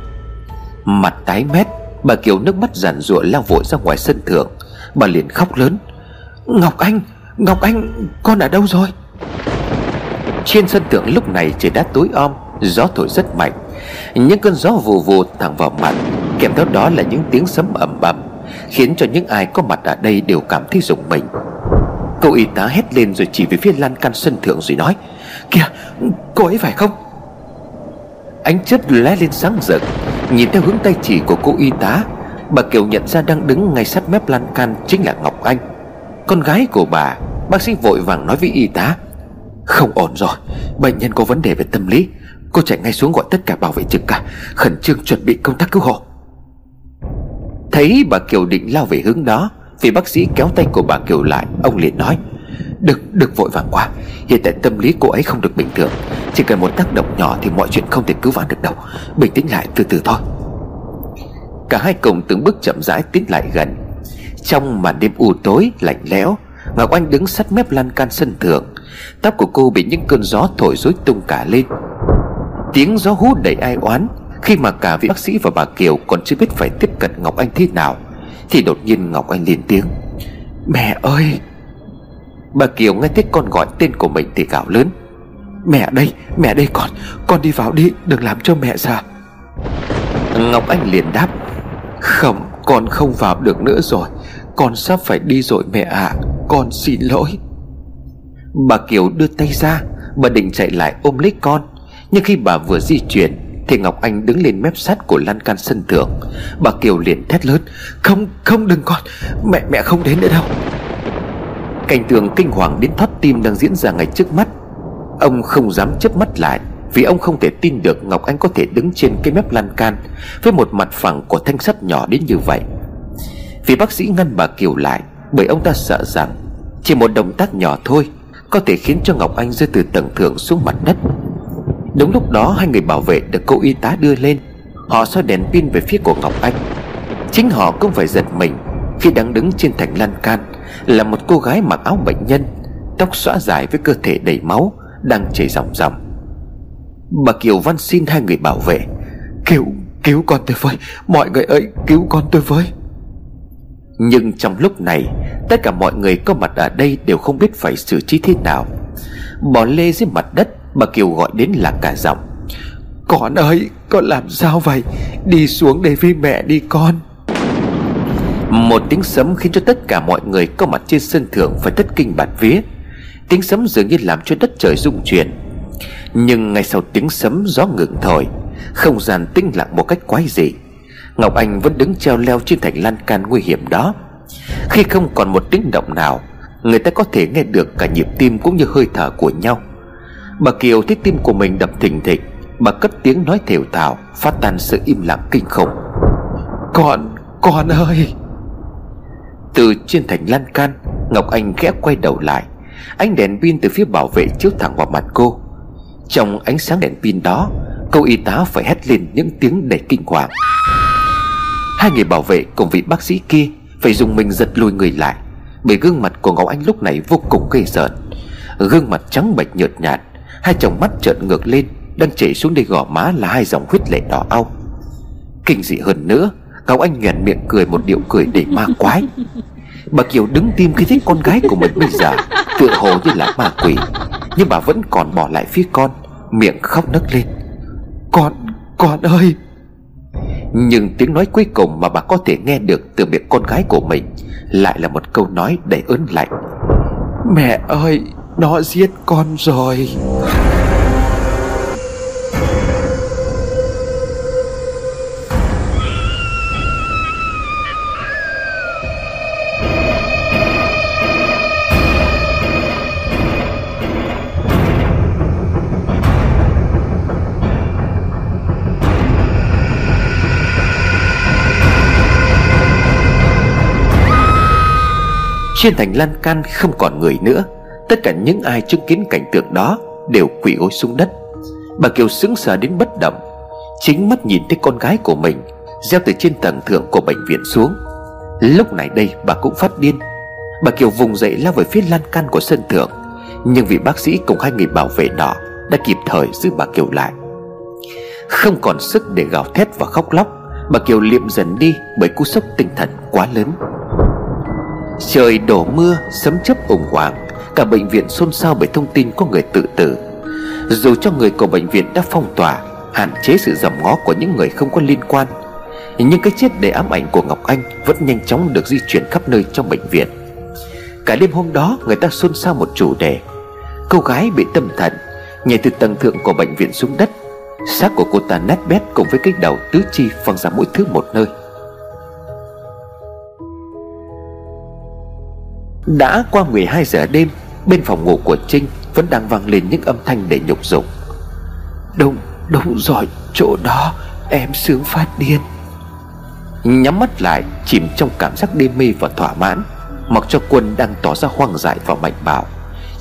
Mặt tái mét, Bà Kiều nước mắt giản rụa lao vội ra ngoài sân thượng. Bà liền khóc lớn. Ngọc Anh Ngọc Anh, Con ở đâu rồi? Trên sân thượng lúc này trời đã tối om, Gió thổi rất mạnh. Những cơn gió vù vù thẳng vào mặt, Kèm theo đó là những tiếng sấm ầm ầm. Khiến cho những ai có mặt ở đây đều cảm thấy rùng mình. Cậu y tá hét lên rồi chỉ về phía lan can sân thượng rồi nói, Kìa, cô ấy phải không? Ánh chớp lóe lên sáng rực, Nhìn theo hướng tay chỉ của cô y tá, Bà Kiều nhận ra đang đứng ngay sát mép lan can Chính là Ngọc Anh. Con gái của bà, Bác sĩ vội vàng nói với y tá, không ổn rồi, Bệnh nhân có vấn đề về tâm lý, Cô chạy ngay xuống gọi tất cả bảo vệ trực cả, Khẩn trương chuẩn bị công tác cứu hộ. Thấy bà Kiều định lao về hướng đó Vì bác sĩ kéo tay của bà Kiều lại Ông liền nói Đừng, đừng vội vàng quá. Hiện tại tâm lý cô ấy không được bình thường. Chỉ cần một tác động nhỏ thì mọi chuyện không thể cứu vãn được đâu. Bình tĩnh lại từ từ thôi. Cả hai cùng từng bước chậm rãi tiến lại gần. Trong màn đêm u tối lạnh lẽo Ngọc Anh đứng sát mép lan can sân thượng. Tóc của cô bị những cơn gió thổi rối tung cả lên. Tiếng gió hú đầy ai oán khi mà cả vị bác sĩ và bà Kiều còn chưa biết phải tiếp cận Ngọc Anh thế nào Thì đột nhiên Ngọc Anh lên tiếng. Mẹ ơi! Bà Kiều nghe thấy con gọi tên của mình thì gào lớn. Mẹ đây, mẹ đây con Con đi vào đi, đừng làm cho mẹ sợ Ngọc Anh liền đáp. Không, con không vào được nữa rồi. Con sắp phải đi rồi mẹ ạ. À. Con xin lỗi. Bà Kiều đưa tay ra Bà định chạy lại ôm lấy con. Nhưng khi bà vừa di chuyển thì Ngọc Anh đứng lên mép sắt của lan can sân thượng. Bà Kiều liền thét lớn, Không không đừng con, Mẹ mẹ không đến nữa đâu. Cảnh tượng kinh hoàng đến thoát tim đang diễn ra ngay trước mắt. Ông không dám chớp mắt lại, Vì ông không thể tin được Ngọc Anh có thể đứng trên cái mép lan can Với một mặt phẳng của thanh sắt nhỏ đến như vậy. Vì bác sĩ ngăn bà Kiều lại, Bởi ông ta sợ rằng Chỉ một động tác nhỏ thôi Có thể khiến cho Ngọc Anh rơi từ tầng thượng xuống mặt đất. Đúng lúc đó hai người bảo vệ được cô y tá đưa lên. Họ soi đèn pin về phía của Ngọc Anh. Chính họ cũng phải giật mình Khi đang đứng trên thành lan can Là một cô gái mặc áo bệnh nhân Tóc xõa dài với cơ thể đầy máu Đang chảy ròng ròng. Bà Kiều văn xin hai người bảo vệ Cứu, cứu con tôi với Mọi người ơi, cứu con tôi với. Nhưng trong lúc này Tất cả mọi người có mặt ở đây Đều không biết phải xử trí thế nào. Bỏ lê dưới mặt đất Bà Kiều gọi đến là cả giọng. Con ơi, con làm sao vậy? Đi xuống đây với mẹ đi con. Một tiếng sấm khiến cho tất cả mọi người có mặt trên sân thượng phải thất kinh bạt vía. Tiếng sấm dường như làm cho đất trời rung chuyển. Nhưng ngay sau tiếng sấm, gió ngừng thổi. Không gian tĩnh lặng một cách quái dị. Ngọc Anh vẫn đứng treo leo trên thành lan can nguy hiểm đó. Khi không còn một tiếng động nào, Người ta có thể nghe được cả nhịp tim cũng như hơi thở của nhau. Bà Kiều thấy tim của mình đập thình thịch. Bà cất tiếng nói thều thào Phát tan sự im lặng kinh khủng. Con, con ơi! Từ trên thành lan can Ngọc Anh khẽ quay đầu lại. Ánh đèn pin từ phía bảo vệ chiếu thẳng vào mặt cô. Trong ánh sáng đèn pin đó Cô y tá phải hét lên những tiếng đầy kinh hoàng. Hai người bảo vệ cùng vị bác sĩ kia Phải dùng mình giật lùi người lại Bởi gương mặt của Ngọc Anh lúc này vô cùng ghê rợn. Gương mặt trắng bệch nhợt nhạt Hai chồng mắt trợn ngược lên Đang chảy xuống đây gò má là hai dòng huyết lệ đỏ au. Kinh dị hơn nữa cậu Anh nhoẻn miệng cười một điệu cười để ma quái. Bà Kiều đứng tim khi thấy con gái của mình bây giờ Tựa hồ như là ma quỷ Nhưng bà vẫn còn bỏ lại phía con Miệng khóc nấc lên. Con, con ơi! Nhưng tiếng nói cuối cùng mà bà có thể nghe được từ miệng con gái của mình Lại là một câu nói đầy ớn lạnh. Mẹ ơi nó giết con rồi. Trên thành lan can không còn người nữa. Tất cả những ai chứng kiến cảnh tượng đó Đều quỳ gối xuống đất. Bà Kiều sững sờ đến bất động, Chính mắt nhìn thấy con gái của mình Gieo từ trên tầng thượng của bệnh viện xuống. Lúc này đây bà cũng phát điên. Bà Kiều vùng dậy lao về phía lan can của sân thượng, Nhưng vị bác sĩ cùng hai người bảo vệ đó Đã kịp thời giữ bà Kiều lại. Không còn sức để gào thét và khóc lóc, Bà Kiều liệm dần đi Bởi cú sốc tinh thần quá lớn. Trời đổ mưa, Sấm chớp ủng hoảng Cả bệnh viện xôn xao bởi thông tin có người tự tử. Dù cho người của bệnh viện đã phong tỏa, Hạn chế sự dòm ngó của những người không có liên quan, Nhưng cái chết đầy ám ảnh của Ngọc Anh Vẫn nhanh chóng được di chuyển khắp nơi trong bệnh viện. Cả đêm hôm đó, người ta xôn xao một chủ đề. Cô gái bị tâm thần, Nhảy từ tầng thượng của bệnh viện xuống đất. Xác của cô ta nát bét cùng với cái đầu tứ chi văng ra mỗi thứ một nơi. Đã qua 12 giờ đêm Bên phòng ngủ của Trinh Vẫn đang vang lên những âm thanh để nhục dục. Đúng, đúng rồi Chỗ đó em sướng phát điên. Nhắm mắt lại Chìm trong cảm giác đê mê và thỏa mãn Mặc cho quân đang tỏ ra hoang dại và mạnh bạo.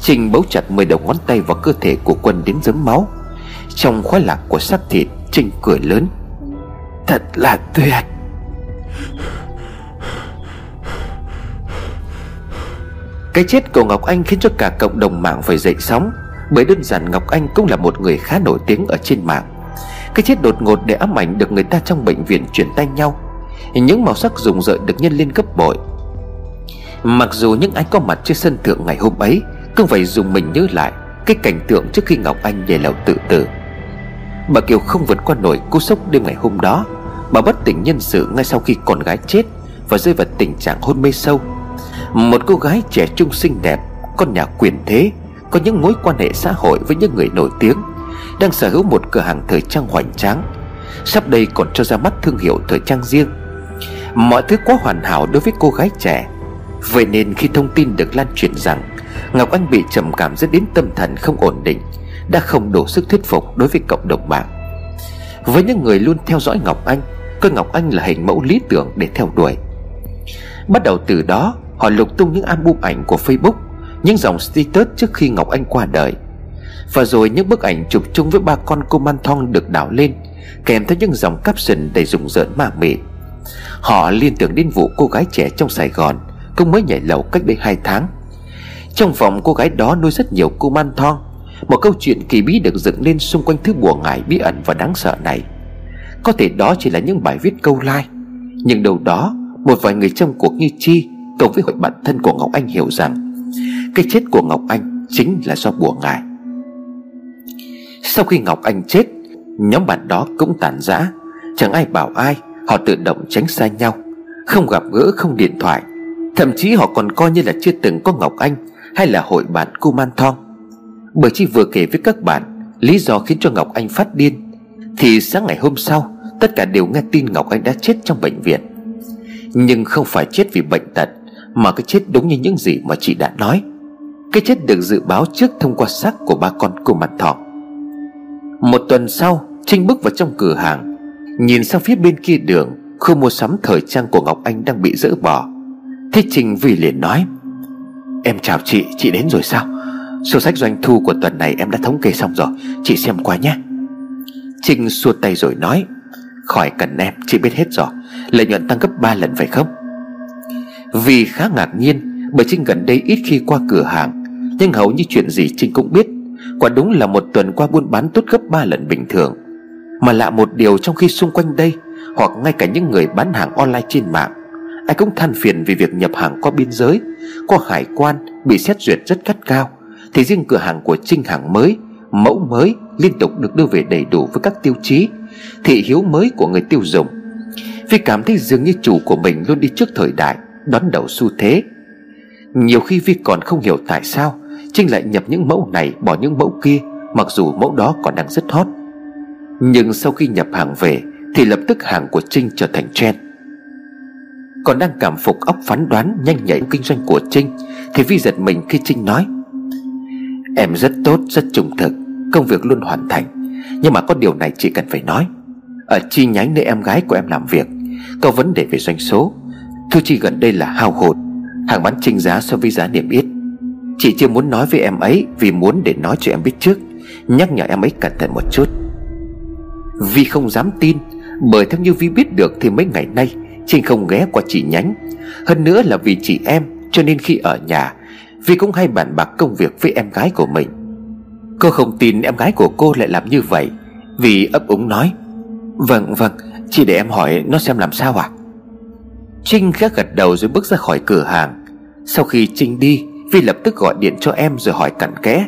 Trinh bấu chặt 10 đầu ngón tay vào cơ thể của quân đến dấm máu. Trong khoái lạc của xác thịt Trinh cười lớn. Thật là tuyệt. Cái chết của Ngọc Anh khiến cho cả cộng đồng mạng phải dậy sóng, Bởi đơn giản Ngọc Anh cũng là một người khá nổi tiếng ở trên mạng. Cái chết đột ngột để ám ảnh được người ta trong bệnh viện chuyển tay nhau, Những màu sắc rùng rợn được nhân lên gấp bội. Mặc dù những ai có mặt trên sân thượng ngày hôm ấy Cũng phải dùng mình nhớ lại Cái cảnh tượng trước khi Ngọc Anh nhảy lầu tự tử. Bà Kiều không vượt qua nổi cú sốc đêm ngày hôm đó, Bà bất tỉnh nhân sự ngay sau khi con gái chết Và rơi vào tình trạng hôn mê sâu một cô gái trẻ trung xinh đẹp, Con nhà quyền thế, Có những mối quan hệ xã hội với những người nổi tiếng, Đang sở hữu một cửa hàng thời trang hoành tráng. Sắp đây còn cho ra mắt thương hiệu thời trang riêng. Mọi thứ quá hoàn hảo đối với cô gái trẻ. Vậy nên khi thông tin được lan truyền rằng Ngọc Anh bị trầm cảm dẫn đến tâm thần không ổn định, Đã không đủ sức thuyết phục đối với cộng đồng mạng. Với những người luôn theo dõi Ngọc Anh, Coi Ngọc Anh là hình mẫu lý tưởng để theo đuổi. Bắt đầu từ đó Họ lục tung những album ảnh của Facebook, Những dòng status trước khi Ngọc Anh qua đời. Và rồi những bức ảnh chụp chung với ba con cô Man Thong được đảo lên, Kèm theo những dòng caption đầy rùng rợn ma mị. Họ liên tưởng đến vụ cô gái trẻ trong Sài Gòn Cũng mới nhảy lầu cách đây hai tháng. Trong phòng cô gái đó nuôi rất nhiều cô man thong, Một câu chuyện kỳ bí được dựng lên xung quanh thứ bùa ngải bí ẩn và đáng sợ này. Có thể đó chỉ là những bài viết câu like, Nhưng đâu đó, Một vài người trong cuộc như Chi Cộng với hội bạn thân của Ngọc Anh hiểu rằng, Cái chết của Ngọc Anh chính là do bùa ngải Sau khi Ngọc Anh chết, Nhóm bạn đó cũng tàn rã. Chẳng ai bảo ai, Họ tự động tránh xa nhau. Không gặp gỡ, không điện thoại. Thậm chí họ còn coi như là chưa từng có Ngọc Anh Hay là hội bạn cô Man Thong. Bởi chi vừa kể với các bạn Lý do khiến cho Ngọc Anh phát điên, Thì sáng ngày hôm sau, Tất cả đều nghe tin Ngọc Anh đã chết trong bệnh viện. Nhưng không phải chết vì bệnh tật mà cái chết đúng như những gì mà chị đã nói. Cái chết được dự báo trước thông qua xác của ba con của mặt thọ Một tuần sau Trinh bước vào trong cửa hàng Nhìn sang phía bên kia đường Khu mua sắm thời trang của Ngọc Anh đang bị dỡ bỏ. Thế Trình vì liền nói Em chào chị, chị đến rồi sao? Sổ sách doanh thu của tuần này em đã thống kê xong rồi Chị xem qua nhé. Trinh xua tay rồi nói Khỏi cần em, chị biết hết rồi Lợi nhuận tăng gấp 3 lần phải không? Vì khá ngạc nhiên, Bởi Trinh gần đây ít khi qua cửa hàng. Nhưng hầu như chuyện gì Trinh cũng biết. Quả đúng là một tuần qua buôn bán tốt gấp 3 lần bình thường. Mà lạ một điều trong khi xung quanh đây, Hoặc ngay cả những người bán hàng online trên mạng, Ai cũng than phiền vì việc nhập hàng qua biên giới, Qua hải quan bị xét duyệt rất cắt cao Thì riêng cửa hàng của Trinh hàng mới, Mẫu mới liên tục được đưa về đầy đủ với các tiêu chí, Thị hiếu mới của người tiêu dùng. Vì cảm thấy dường như chủ của mình luôn đi trước thời đại. Đón đầu xu thế. Nhiều khi Vi còn không hiểu tại sao Trinh lại nhập những mẫu này bỏ những mẫu kia Mặc dù mẫu đó còn đang rất hot. Nhưng sau khi nhập hàng về Thì lập tức hàng của Trinh trở thành trend. Còn đang cảm phục óc phán đoán Nhanh nhạy kinh doanh của Trinh Thì Vi giật mình khi Trinh nói Em rất tốt, rất trung thực Công việc luôn hoàn thành. Nhưng mà có điều này chị cần phải nói. Ở chi nhánh nơi em gái của em làm việc Có vấn đề về doanh số Thu chi gần đây là hao hụt, Hàng bán trinh giá so với giá niềm yết. Chị chưa muốn nói với em ấy Vì muốn để nói cho em biết trước, Nhắc nhở em ấy cẩn thận một chút. Vi không dám tin, Bởi theo như Vi biết được thì mấy ngày nay, Trinh không ghé qua chị nhánh. Hơn nữa là vì chị em, Cho nên khi ở nhà, Vi cũng hay bàn bạc công việc với em gái của mình. Cô không tin em gái của cô lại làm như vậy, Vì ấp úng nói Vâng vâng Chị để em hỏi nó xem làm sao à Trinh gác gật đầu rồi bước ra khỏi cửa hàng. Sau khi Trinh đi, Vi lập tức gọi điện cho em rồi hỏi cặn kẽ.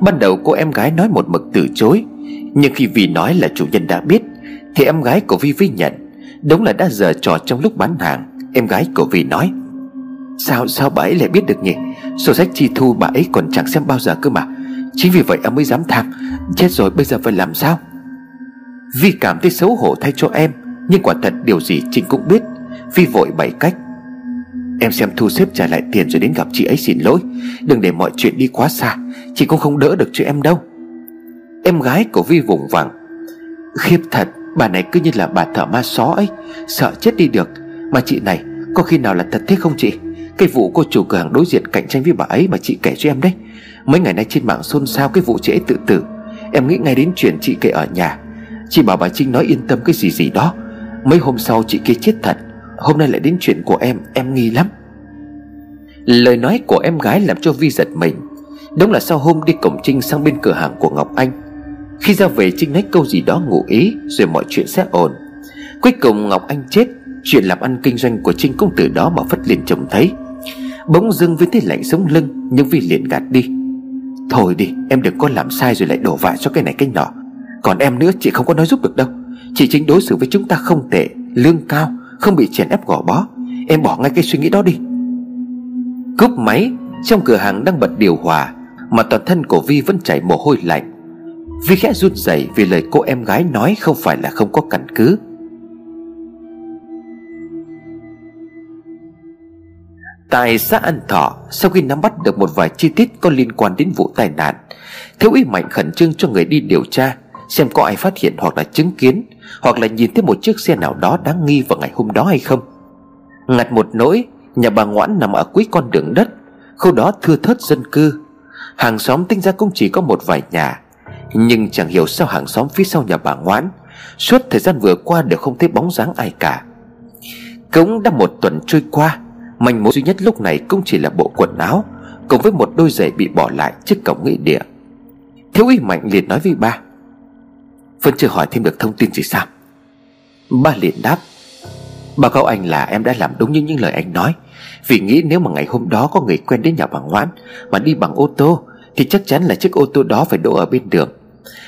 Ban đầu cô em gái nói một mực từ chối, nhưng khi Vi nói là chủ nhân đã biết, Thì em gái của Vi Vi nhận. Đúng là đã giờ trò trong lúc bán hàng, Em gái của Vi nói. Sao sao bà ấy lại biết được nhỉ? Sổ sách chi thu bà ấy còn chẳng xem bao giờ cơ mà. Chính vì vậy em mới dám tham Chết rồi, bây giờ phải làm sao? Vi cảm thấy xấu hổ thay cho em, Nhưng quả thật điều gì Trinh cũng biết. Vi vội bày cách. Em xem thu xếp trả lại tiền rồi đến gặp chị ấy xin lỗi. Đừng để mọi chuyện đi quá xa, Chị cũng không đỡ được cho em đâu. Em gái của Vi vùng vằng. Khiếp thật, Bà này cứ như là bà thợ ma xó ấy, Sợ chết đi được. Mà chị này, Có khi nào là thật thế không chị? Cái vụ cô chủ cửa hàng đối diện cạnh tranh với bà ấy Mà chị kể cho em đấy. Mấy ngày nay trên mạng xôn xao cái vụ chị ấy tự tử. Em nghĩ ngay đến chuyện chị kể ở nhà. Chị bảo bà Trinh nói yên tâm cái gì gì đó. Mấy hôm sau chị kia chết thật. Hôm nay lại đến chuyện của em Em nghi lắm. Lời nói của em gái làm cho Vi giật mình. Đúng là sau hôm đi cổng Trinh sang bên cửa hàng của Ngọc Anh, khi ra về Trinh nói câu gì đó ngụ ý, Rồi mọi chuyện sẽ ổn. Cuối cùng Ngọc Anh chết, Chuyện làm ăn kinh doanh của Trinh cũng từ đó mà phất liền trông thấy. Bỗng dưng với thế lạnh sống lưng, Nhưng Vi liền gạt đi. Thôi đi, em đừng có làm sai rồi lại đổ vạ cho cái này cái nọ. Còn em nữa, chị không có nói giúp được đâu. Chị chính đối xử với chúng ta không tệ, Lương cao không bị chèn ép gò bó. Em bỏ ngay cái suy nghĩ đó đi. Cúp máy, Trong cửa hàng đang bật điều hòa, Mà toàn thân của Vi vẫn chảy mồ hôi lạnh. Vi khẽ run rẩy vì lời cô em gái nói không phải là không có căn cứ. Tại xã An Thọ, Sau khi nắm bắt được một vài chi tiết có liên quan đến vụ tai nạn, Thiếu úy Mạnh khẩn trương cho người đi điều tra. Xem có ai phát hiện hoặc là chứng kiến, Hoặc là nhìn thấy một chiếc xe nào đó đáng nghi vào ngày hôm đó hay không. Ngặt một nỗi, Nhà bà Ngoãn nằm ở cuối con đường đất, Khu đó thưa thớt dân cư. Hàng xóm tinh ra cũng chỉ có một vài nhà, Nhưng chẳng hiểu sao hàng xóm phía sau nhà bà Ngoãn Suốt thời gian vừa qua đều không thấy bóng dáng ai cả. Cũng đã một tuần trôi qua, Manh mối duy nhất lúc này cũng chỉ là bộ quần áo, Cùng với một đôi giày bị bỏ lại trước cổng nghĩa địa. Thiếu úy Mạnh liền nói với ba vẫn chưa hỏi thêm được thông tin gì sao? Ba liền đáp Báo cáo anh là em đã làm đúng như những lời anh nói. Vì nghĩ nếu mà ngày hôm đó có người quen đến nhà bà Ngoãn Mà đi bằng ô tô, Thì chắc chắn là chiếc ô tô đó phải đỗ ở bên đường.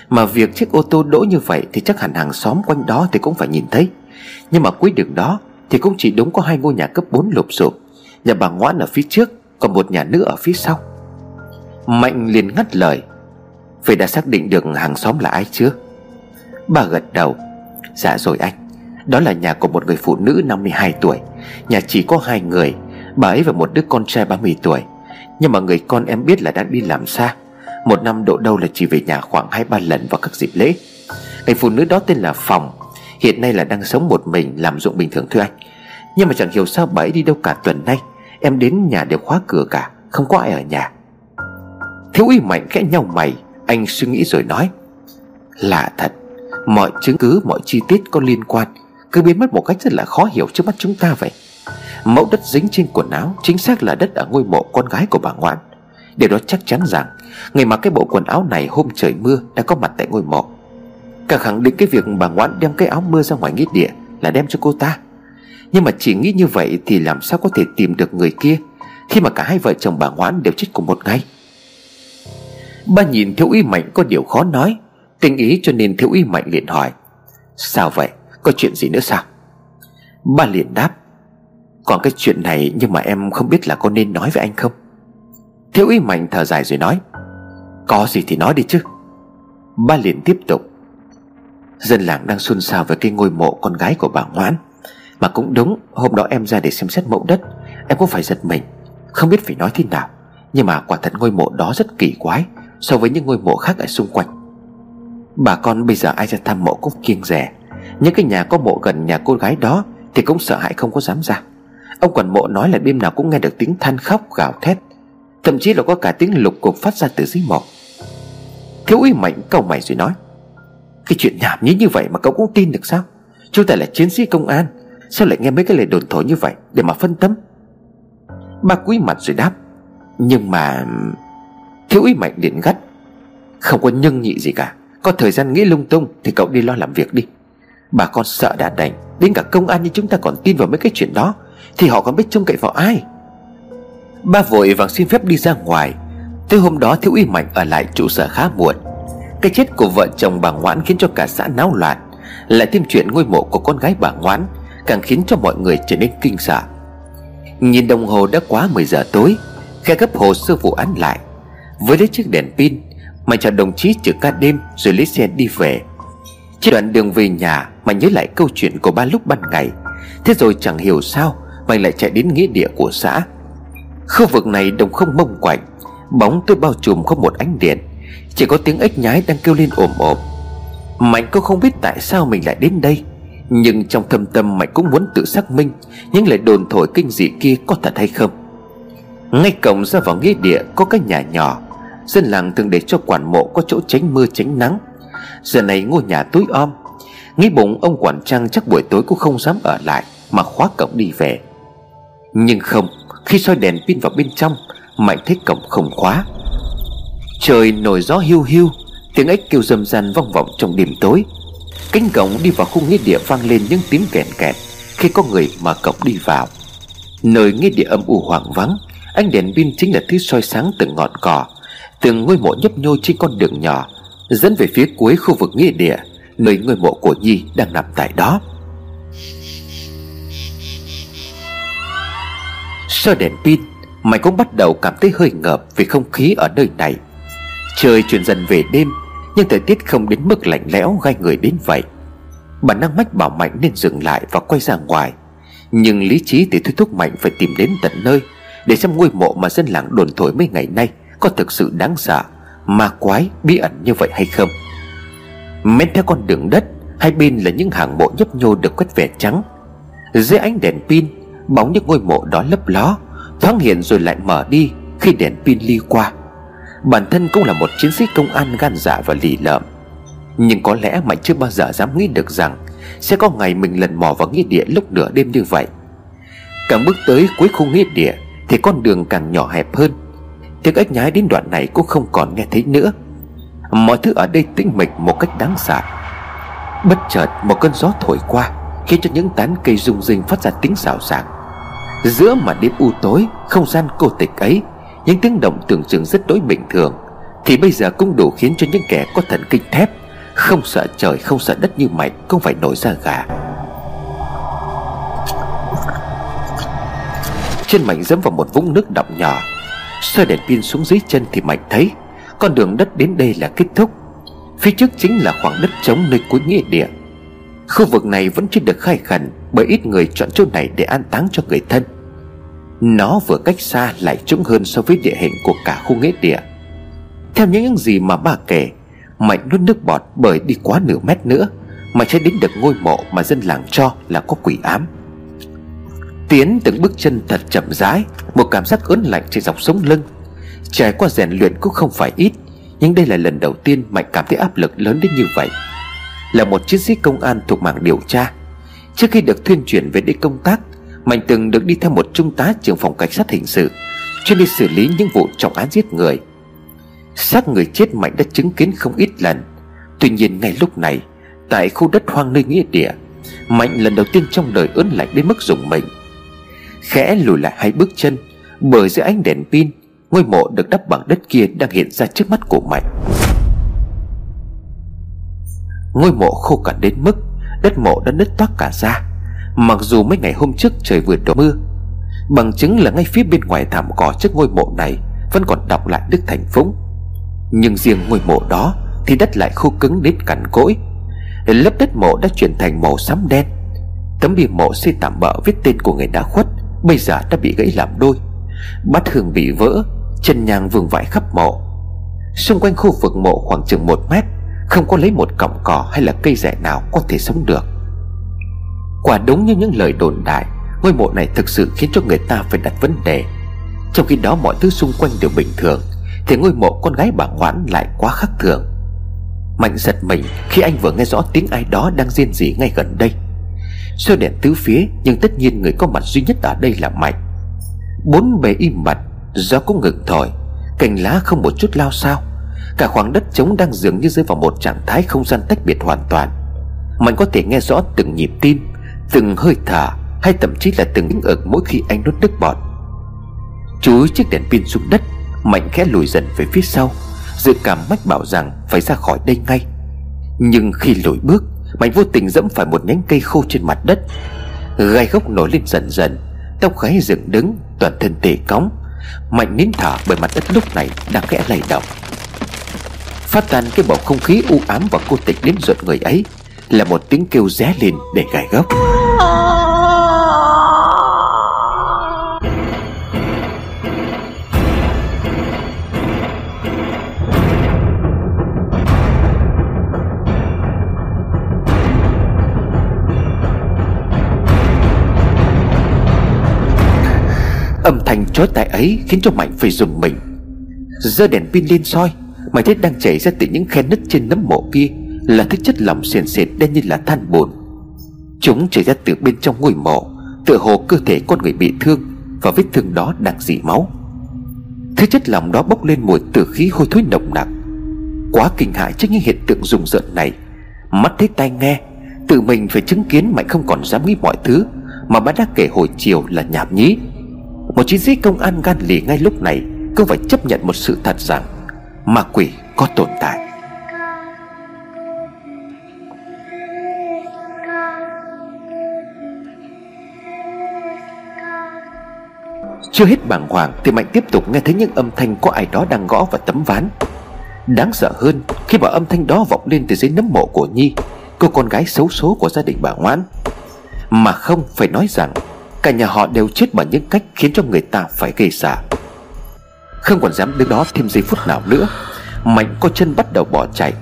Mà việc chiếc ô tô đỗ như vậy Thì chắc hẳn hàng xóm quanh đó thì cũng phải nhìn thấy. Nhưng mà cuối đường đó Thì cũng chỉ đúng có hai ngôi nhà cấp 4 lụp sụp Nhà bà Ngoãn ở phía trước, Còn một nhà nữa ở phía sau. Mạnh liền ngắt lời, Vậy đã xác định được hàng xóm là ai chưa? Bà gật đầu. Dạ rồi anh. Đó là nhà của một người phụ nữ 52 tuổi. Nhà chỉ có hai người. Bà ấy và một đứa con trai 30 tuổi. Nhưng mà người con em biết là đang đi làm xa. Một năm độ đâu là chỉ về nhà khoảng 2-3 lần vào các dịp lễ. Người phụ nữ đó tên là Phòng. Hiện nay là đang sống một mình, làm dụng bình thường thưa anh. Nhưng mà chẳng hiểu sao bà ấy đi đâu cả tuần nay. Em đến nhà đều khóa cửa cả, Không có ai ở nhà. Thiếu úy mạnh khẽ nhau mày. Anh suy nghĩ rồi nói. Lạ thật. Mọi chứng cứ, mọi chi tiết có liên quan, Cứ biến mất một cách rất là khó hiểu trước mắt chúng ta vậy. Mẫu đất dính trên quần áo, Chính xác là đất ở ngôi mộ con gái của bà Ngoan Điều đó chắc chắn rằng Người mặc cái bộ quần áo này hôm trời mưa Đã có mặt tại ngôi mộ. Cả khẳng định cái việc bà Ngoan đem cái áo mưa ra ngoài nghĩa địa Là đem cho cô ta. Nhưng mà chỉ nghĩ như vậy Thì làm sao có thể tìm được người kia, Khi mà cả hai vợ chồng bà Ngoan đều chết cùng một ngày? Ba nhìn thiếu úy mạnh có điều khó nói. Tình ý cho nên thiếu úy mạnh liền hỏi, Sao vậy? Có chuyện gì nữa sao? Ba liền đáp, Còn cái chuyện này nhưng mà em không biết là có nên nói với anh không? Thiếu úy mạnh thở dài rồi nói, Có gì thì nói đi chứ. Ba liền tiếp tục, Dân làng đang xôn xao về cái ngôi mộ con gái của bà Ngoãn, Mà cũng đúng Hôm đó em ra để xem xét mẫu đất, Em cũng phải giật mình, Không biết phải nói thế nào, Nhưng mà quả thật ngôi mộ đó rất kỳ quái So với những ngôi mộ khác ở xung quanh. Bà con bây giờ ai ra thăm mộ cũng kiêng rẻ. Những cái nhà có mộ gần nhà cô gái đó Thì cũng sợ hãi không có dám ra. Ông quản mộ nói là đêm nào cũng nghe được tiếng than khóc, gào thét. Thậm chí là có cả tiếng lục cục phát ra từ dưới mộ. Thiếu úy mạnh cầu mày rồi nói, Cái chuyện nhảm nhí như vậy mà cậu cũng tin được sao? Chúng ta là chiến sĩ công an, Sao lại nghe mấy cái lời đồn thổi như vậy Để mà phân tâm? Bà quý mặt rồi đáp, Nhưng mà Thiếu úy mạnh điện gắt, Không có nhân nhị gì cả. Có thời gian nghĩ lung tung Thì cậu đi lo làm việc đi. Bà con sợ đã đành, Đến cả công an như chúng ta còn tin vào mấy cái chuyện đó, Thì họ còn biết trông cậy vào ai? Ba vội vàng xin phép đi ra ngoài. Tới hôm đó, thiếu úy mạnh ở lại trụ sở khá muộn. Cái chết của vợ chồng bà Ngoãn khiến cho cả xã náo loạn. Lại thêm chuyện ngôi mộ của con gái bà Ngoãn, Càng khiến cho mọi người trở nên kinh sợ. Nhìn đồng hồ đã quá 10 giờ tối, Khe gấp hồ sơ vụ án lại. Với lấy chiếc đèn pin Mày chờ đồng chí trực ca đêm Rồi lấy xe đi về. Trên đoạn đường về nhà, mày nhớ lại câu chuyện của ba lúc ban ngày. Thế rồi chẳng hiểu sao, mày lại chạy đến nghĩa địa của xã. Khu vực này đồng không mông quạnh, Bóng tôi bao trùm không một ánh điện Chỉ có tiếng ếch nhái đang kêu lên ồm ồm. Mạnh cũng không biết tại sao mình lại đến đây, Nhưng trong thâm tâm Mạnh cũng muốn tự xác minh Những lời đồn thổi kinh dị kia có thật hay không. Ngay cổng ra vào nghĩa địa có cái nhà nhỏ Dân làng thường để cho quản mộ có chỗ tránh mưa tránh nắng. Giờ này ngôi nhà tối om. Nghĩ bụng ông quản trang chắc buổi tối cũng không dám ở lại, Mà khóa cổng đi về. Nhưng không, Khi soi đèn pin vào bên trong, Mạnh thấy cổng không khóa. Trời nổi gió hiu hiu, Tiếng ếch kêu râm ran vang vọng trong đêm tối. Cánh cổng đi vào khu nghĩa địa vang lên những tiếng kẹt kẹt Khi có người mà cổng đi vào. Nơi nghĩa địa âm u hoang vắng, Ánh đèn pin chính là thứ soi sáng từng ngọn cỏ. Từng ngôi mộ nhấp nhô trên con đường nhỏ, Dẫn về phía cuối khu vực nghĩa địa, Nơi ngôi mộ của Nhi đang nằm tại đó. Sơ đèn pin Mày cũng bắt đầu cảm thấy hơi ngợp Vì không khí ở nơi này. Trời chuyển dần về đêm, Nhưng thời tiết không đến mức lạnh lẽo gai người đến vậy. Bản năng mách bảo Mạnh nên dừng lại và quay ra ngoài. Nhưng lý trí thì thôi thúc Mạnh phải tìm đến tận nơi, Để xem ngôi mộ mà dân làng đồn thổi mấy ngày nay có thực sự đáng sợ, Ma quái bí ẩn như vậy hay không? Men theo con đường đất, Hai bên là những hàng mộ nhấp nhô được quét vẻ trắng. Dưới ánh đèn pin, Bóng những ngôi mộ đó lấp ló, Thoáng hiện rồi lại mở đi Khi đèn pin ly qua. Bản thân cũng là một chiến sĩ công an gan dạ và lì lợm. Nhưng có lẽ mày chưa bao giờ dám nghĩ được rằng Sẽ có ngày mình lần mò vào nghĩa địa lúc nửa đêm như vậy. Càng bước tới cuối khu nghĩa địa Thì con đường càng nhỏ hẹp hơn. Tiếng ếch nhái đến đoạn này cũng không còn nghe thấy nữa. Mọi thứ ở đây tĩnh mịch một cách đáng sợ. Bất chợt, một cơn gió thổi qua, Khiến cho những tán cây rung rinh phát ra tiếng xào xạc. Giữa mà đêm u tối, Không gian cô tịch ấy, Những tiếng động tưởng chừng rất đối bình thường, Thì bây giờ cũng đủ khiến cho những kẻ có thần kinh thép, Không sợ trời, không sợ đất như mày không phải nổi ra gà. Trên mảnh dẫm vào một vũng nước đọng nhỏ Xoay đèn pin xuống dưới chân thì mạnh thấy, Con đường đất đến đây là kết thúc. Phía trước chính là khoảng đất trống nơi cuối nghĩa địa. Khu vực này vẫn chưa được khai khẩn Bởi ít người chọn chỗ này để an táng cho người thân. Nó vừa cách xa lại trũng hơn so với địa hình của cả khu nghĩa địa. Theo những gì mà bà kể, Mạnh nuốt nước bọt bởi đi quá nửa mét nữa Mà sẽ đến được ngôi mộ mà dân làng cho là có quỷ ám. Tiến từng bước chân thật chậm rãi, Một cảm giác ớn lạnh trên dọc sống lưng. Trải qua rèn luyện cũng không phải ít, Nhưng đây là lần đầu tiên Mạnh cảm thấy áp lực lớn đến như vậy. Là một chiến sĩ công an thuộc mảng điều tra. Trước khi được thuyên chuyển về đây công tác, Mạnh từng được đi theo một trung tá trưởng phòng cảnh sát hình sự, Chuyên đi xử lý những vụ trọng án giết người. Xác người chết Mạnh đã chứng kiến không ít lần. Tuy nhiên ngay lúc này, Tại khu đất hoang nơi nghĩa địa, Mạnh lần đầu tiên trong đời ớn lạnh đến mức dùng mình. Khẽ lùi lại hai bước chân, Bởi dưới ánh đèn pin, Ngôi mộ được đắp bằng đất kia đang hiện ra trước mắt của Mạnh Ngôi mộ khô cằn đến mức Đất mộ đã nứt toác cả ra, Mặc dù mấy ngày hôm trước trời vừa đổ mưa. Bằng chứng là ngay phía bên ngoài thảm cỏ trước ngôi mộ này Vẫn còn đọc lại Đức Thành Phúng. Nhưng riêng ngôi mộ đó Thì đất lại khô cứng đến cằn cỗi. Lớp đất mộ đã chuyển thành màu xám đen. Tấm bia mộ xây tạm bỡ viết tên của người đã khuất Bây giờ đã bị gãy làm đôi. Bát hương bị vỡ, Chân nhang vương vãi khắp mộ. Xung quanh khu vực mộ khoảng chừng một mét, Không có lấy một cọng cỏ hay là cây rẻ nào có thể sống được. Quả đúng như những lời đồn đại, Ngôi mộ này thực sự khiến cho người ta phải đặt vấn đề. Trong khi đó mọi thứ xung quanh đều bình thường, Thì ngôi mộ con gái bà Ngoãn lại quá khác thường. Mạnh giật mình khi anh vừa nghe rõ tiếng ai đó đang riêng rỉ ngay gần đây soi đèn tứ phía Nhưng tất nhiên người có mặt duy nhất ở đây là Mạnh Bốn bề im mặt Gió cũng ngừng thổi, Cành lá không một chút lao sao. Cả khoảng đất trống đang dường như rơi vào một trạng thái không gian tách biệt hoàn toàn. Mạnh có thể nghe rõ từng nhịp tim, Từng hơi thở, Hay thậm chí là từng những ực mỗi khi anh nuốt nước bọt. Chúi chiếc đèn pin xuống đất Mạnh khẽ lùi dần về phía sau, Dự cảm mách bảo rằng phải ra khỏi đây ngay. Nhưng khi lùi bước Mạnh vô tình dẫm phải một nhánh cây khô trên mặt đất. Gai gốc nổi lên dần dần, Tóc gáy dựng đứng, Toàn thân tề cóng. Mạnh nín thở bởi mặt đất lúc này đang khẽ lay động. Phát tan cái bầu không khí u ám và cô tịch đến ruột người ấy, Là một tiếng kêu ré lên để gai gốc Âm chói tai ấy khiến cho Mạnh phải dùng mình. Giơ đèn pin lên soi mày thấy đang chảy ra từ những khe nứt trên nấm mộ kia Là thứ chất lỏng sền sệt đen như là than bùn. Chúng chảy ra từ bên trong ngôi mộ, Tựa hồ cơ thể con người bị thương Và vết thương đó đang dỉ máu. Thứ chất lỏng đó bốc lên mùi tử khí hôi thối nồng nặc. Quá kinh hãi trước những hiện tượng rùng rợn này, Mắt thấy tai nghe, Tự mình phải chứng kiến Mạnh không còn dám nghĩ mọi thứ Mà bác đã kể hồi chiều là nhảm nhí một chiến sĩ công an gan lì ngay lúc này Cũng phải chấp nhận một sự thật rằng Ma quỷ có tồn tại. Chưa hết bàng hoàng Thì Mạnh tiếp tục nghe thấy những âm thanh Có ai đó đang gõ vào tấm ván. Đáng sợ hơn, Khi mà âm thanh đó vọng lên từ dưới nấm mộ của Nhi, Cô con gái xấu số của gia đình bà Ngoãn Mà không phải nói rằng Cả nhà họ đều chết bằng những cách Khiến cho người ta phải gây sợ Không còn dám đứng đó thêm giây phút nào nữa. Mạnh có chân bắt đầu bỏ chạy.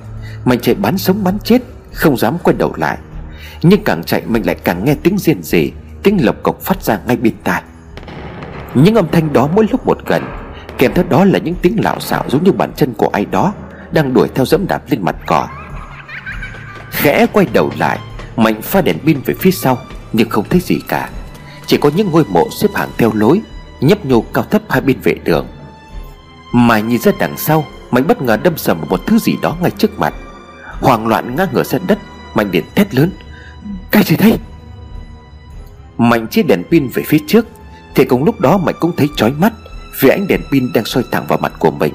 Mạnh chạy bắn sống bắn chết, Không dám quay đầu lại. Nhưng càng chạy, Mạnh lại càng nghe tiếng riêng rỉ, Tiếng lộc cộc phát ra ngay bên tai. Những âm thanh đó mỗi lúc một gần, Kèm theo đó là những tiếng lạo xạo Giống như bàn chân của ai đó Đang đuổi theo dẫm đạp lên mặt cỏ. Khẽ quay đầu lại, Mạnh pha đèn pin về phía sau, Nhưng không thấy gì cả. Chỉ có những ngôi mộ xếp hàng theo lối, Nhấp nhô cao thấp hai bên vệ đường. Mà nhìn ra đằng sau, Mạnh bất ngờ đâm sầm một thứ gì đó ngay trước mặt. Hoảng loạn ngã ngửa ra đất, Mạnh điện thét lớn, Cái gì đây Mạnh chia đèn pin về phía trước, Thì cùng lúc đó Mạnh cũng thấy chói mắt Vì ánh đèn pin đang soi thẳng vào mặt của mình.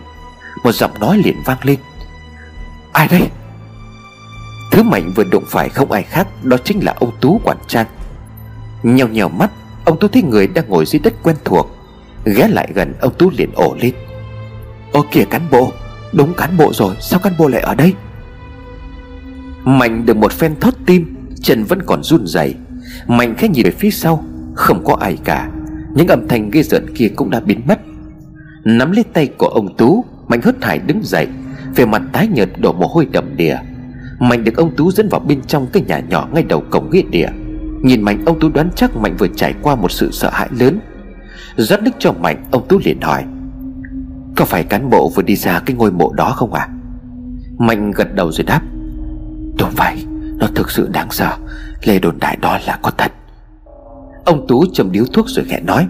Một giọng nói liền vang lên, Ai đây? Thứ Mạnh vừa đụng phải không ai khác, Đó chính là ông Tú quản trang. Nhèo nhèo mắt Ông Tú thấy người đang ngồi dưới đất quen thuộc, Ghé lại gần ông Tú liền ổ lên. Ô kìa cán bộ, Đúng cán bộ rồi, Sao cán bộ lại ở đây? Mạnh được một phen thót tim, Chân vẫn còn run rẩy. Mạnh khẽ nhìn về phía sau, Không có ai cả. Những âm thanh ghê rợn kia cũng đã biến mất. Nắm lấy tay của ông Tú, Mạnh hớt hải đứng dậy Về mặt tái nhợt đổ mồ hôi đầm đìa. Mạnh được ông Tú dẫn vào bên trong cái nhà nhỏ ngay đầu cổng nghĩa địa. Nhìn Mạnh, ông Tú đoán chắc Mạnh vừa trải qua một sự sợ hãi lớn. Rót nước cho Mạnh, ông Tú liền hỏi, Có phải cán bộ vừa đi ra cái ngôi mộ đó không à Mạnh gật đầu rồi đáp, Đúng vậy, Nó thực sự đáng sợ. Lê đồn đại đó là có thật. Ông Tú châm điếu thuốc rồi khẽ nói,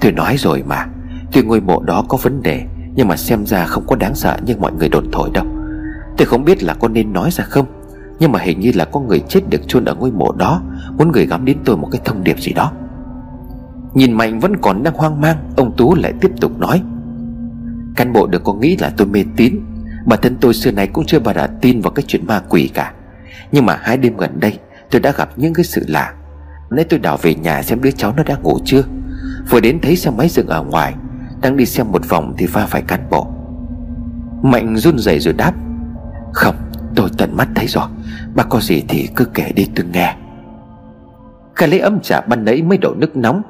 Tôi nói rồi mà Tuy ngôi mộ đó có vấn đề, Nhưng mà xem ra không có đáng sợ như mọi người đồn thổi đâu. Tôi không biết là có nên nói ra không. Nhưng mà hình như là có người chết được chôn ở ngôi mộ đó. Muốn gửi gắm đến tôi một cái thông điệp gì đó. Nhìn Mạnh vẫn còn đang hoang mang, Ông Tú lại tiếp tục nói. Cán bộ đừng có nghĩ là tôi mê tín. Bản thân tôi xưa này cũng chưa bao giờ tin vào cái chuyện ma quỷ cả. Nhưng mà hai đêm gần đây, Tôi đã gặp những cái sự lạ. Nãy tôi đảo về nhà xem đứa cháu nó đã ngủ chưa. Vừa đến thấy xe máy dừng ở ngoài, Đang đi xem một vòng thì va phải cán bộ. Mạnh run rẩy rồi đáp. Không tôi tận mắt thấy rồi Bác có gì thì cứ kể đi tôi nghe. Khả lấy ấm trà ban nãy mới đổ nước nóng,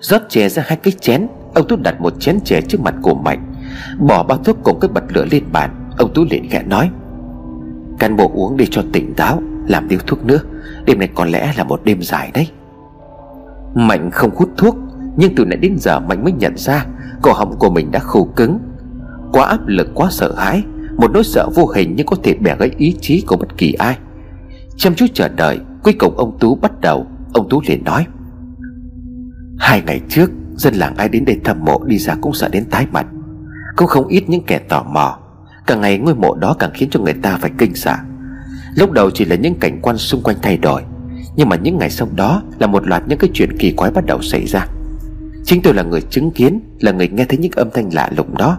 rót chè ra hai cái chén, ông tú đặt một chén chè trước mặt của mạnh, bỏ bao thuốc cùng cái bật lửa lên bàn, ông tú liền khẽ nói, cán bộ uống đi cho tỉnh táo, làm điếu thuốc nữa, đêm này có lẽ là một đêm dài đấy. Mạnh không hút thuốc, nhưng từ nãy đến giờ mạnh mới nhận ra, cổ họng của mình đã khô cứng, quá áp lực, quá sợ hãi một nỗi sợ vô hình nhưng có thể bẻ gãy ý chí của bất kỳ ai. Chăm chút chờ đợi, cuối cùng ông tú bắt đầu. Ông tú liền nói, Hai ngày trước, Dân làng ai đến đây thăm mộ đi ra cũng sợ đến tái mặt. Cũng không ít những kẻ tò mò. Càng ngày ngôi mộ đó càng khiến cho người ta phải kinh sợ. Lúc đầu chỉ là những cảnh quan xung quanh thay đổi, Nhưng mà những ngày sau đó Là một loạt những cái chuyện kỳ quái bắt đầu xảy ra. Chính tôi là người chứng kiến, Là người nghe thấy những âm thanh lạ lùng đó.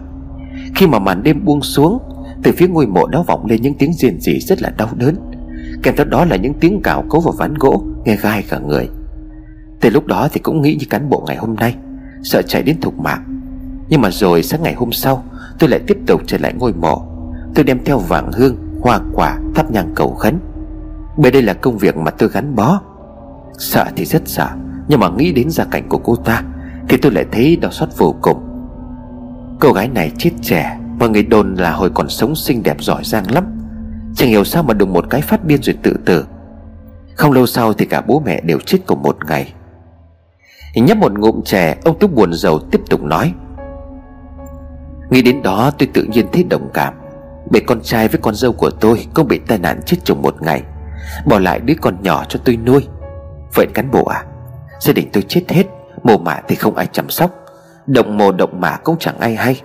Khi mà màn đêm buông xuống từ phía ngôi mộ đó vọng lên những tiếng rên rỉ rất là đau đớn. Kèm theo đó là những tiếng cào cấu vào ván gỗ Nghe gai cả người. Từ lúc đó thì cũng nghĩ như cán bộ ngày hôm nay Sợ chạy đến thục mạng. Nhưng mà rồi sáng ngày hôm sau Tôi lại tiếp tục trở lại ngôi mộ. Tôi đem theo vàng hương, hoa quả, thắp nhang cầu khấn. Bởi đây là công việc mà tôi gắn bó. Sợ thì rất sợ Nhưng mà nghĩ đến gia cảnh của cô ta Thì tôi lại thấy đau xót vô cùng. Cô gái này chết trẻ Mọi người đồn là hồi còn sống xinh đẹp giỏi giang lắm. Chẳng hiểu sao mà đùng một cái phát điên rồi tự tử. Không lâu sau thì cả bố mẹ đều chết cùng một ngày. Nhấp một ngụm chè, Ông túc buồn rầu tiếp tục nói. Nghĩ đến đó tôi tự nhiên thấy đồng cảm. Bởi con trai với con dâu của tôi Cũng bị tai nạn chết chồng một ngày. Bỏ lại đứa con nhỏ cho tôi nuôi. Vậy cán bộ à Gia đình tôi chết hết, Mồ mả thì không ai chăm sóc. Động mồ động mả cũng chẳng ai hay.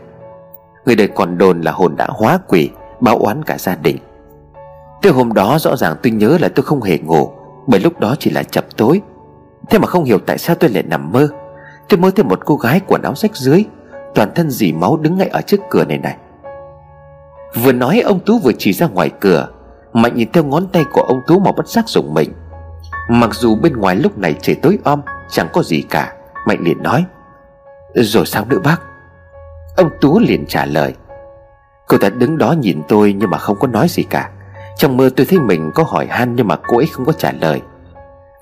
Người đời còn đồn là hồn đã hóa quỷ, Báo oán cả gia đình. Từ hôm đó rõ ràng tôi nhớ là tôi không hề ngủ, Bởi lúc đó chỉ là chập tối. Thế mà không hiểu tại sao tôi lại nằm mơ. Tôi mơ thấy một cô gái quần áo rách dưới, Toàn thân dì máu đứng ngay ở trước cửa này này. Vừa nói ông Tú vừa chỉ ra ngoài cửa Mạnh nhìn theo ngón tay của ông Tú mà bất giác dùng mình. Mặc dù bên ngoài lúc này trời tối om, Chẳng có gì cả, Mạnh liền nói, Rồi sao nữa bác? Ông Tú liền trả lời. Cô ta đứng đó nhìn tôi nhưng mà không có nói gì cả. Trong mơ tôi thấy mình có hỏi han nhưng mà cô ấy không có trả lời.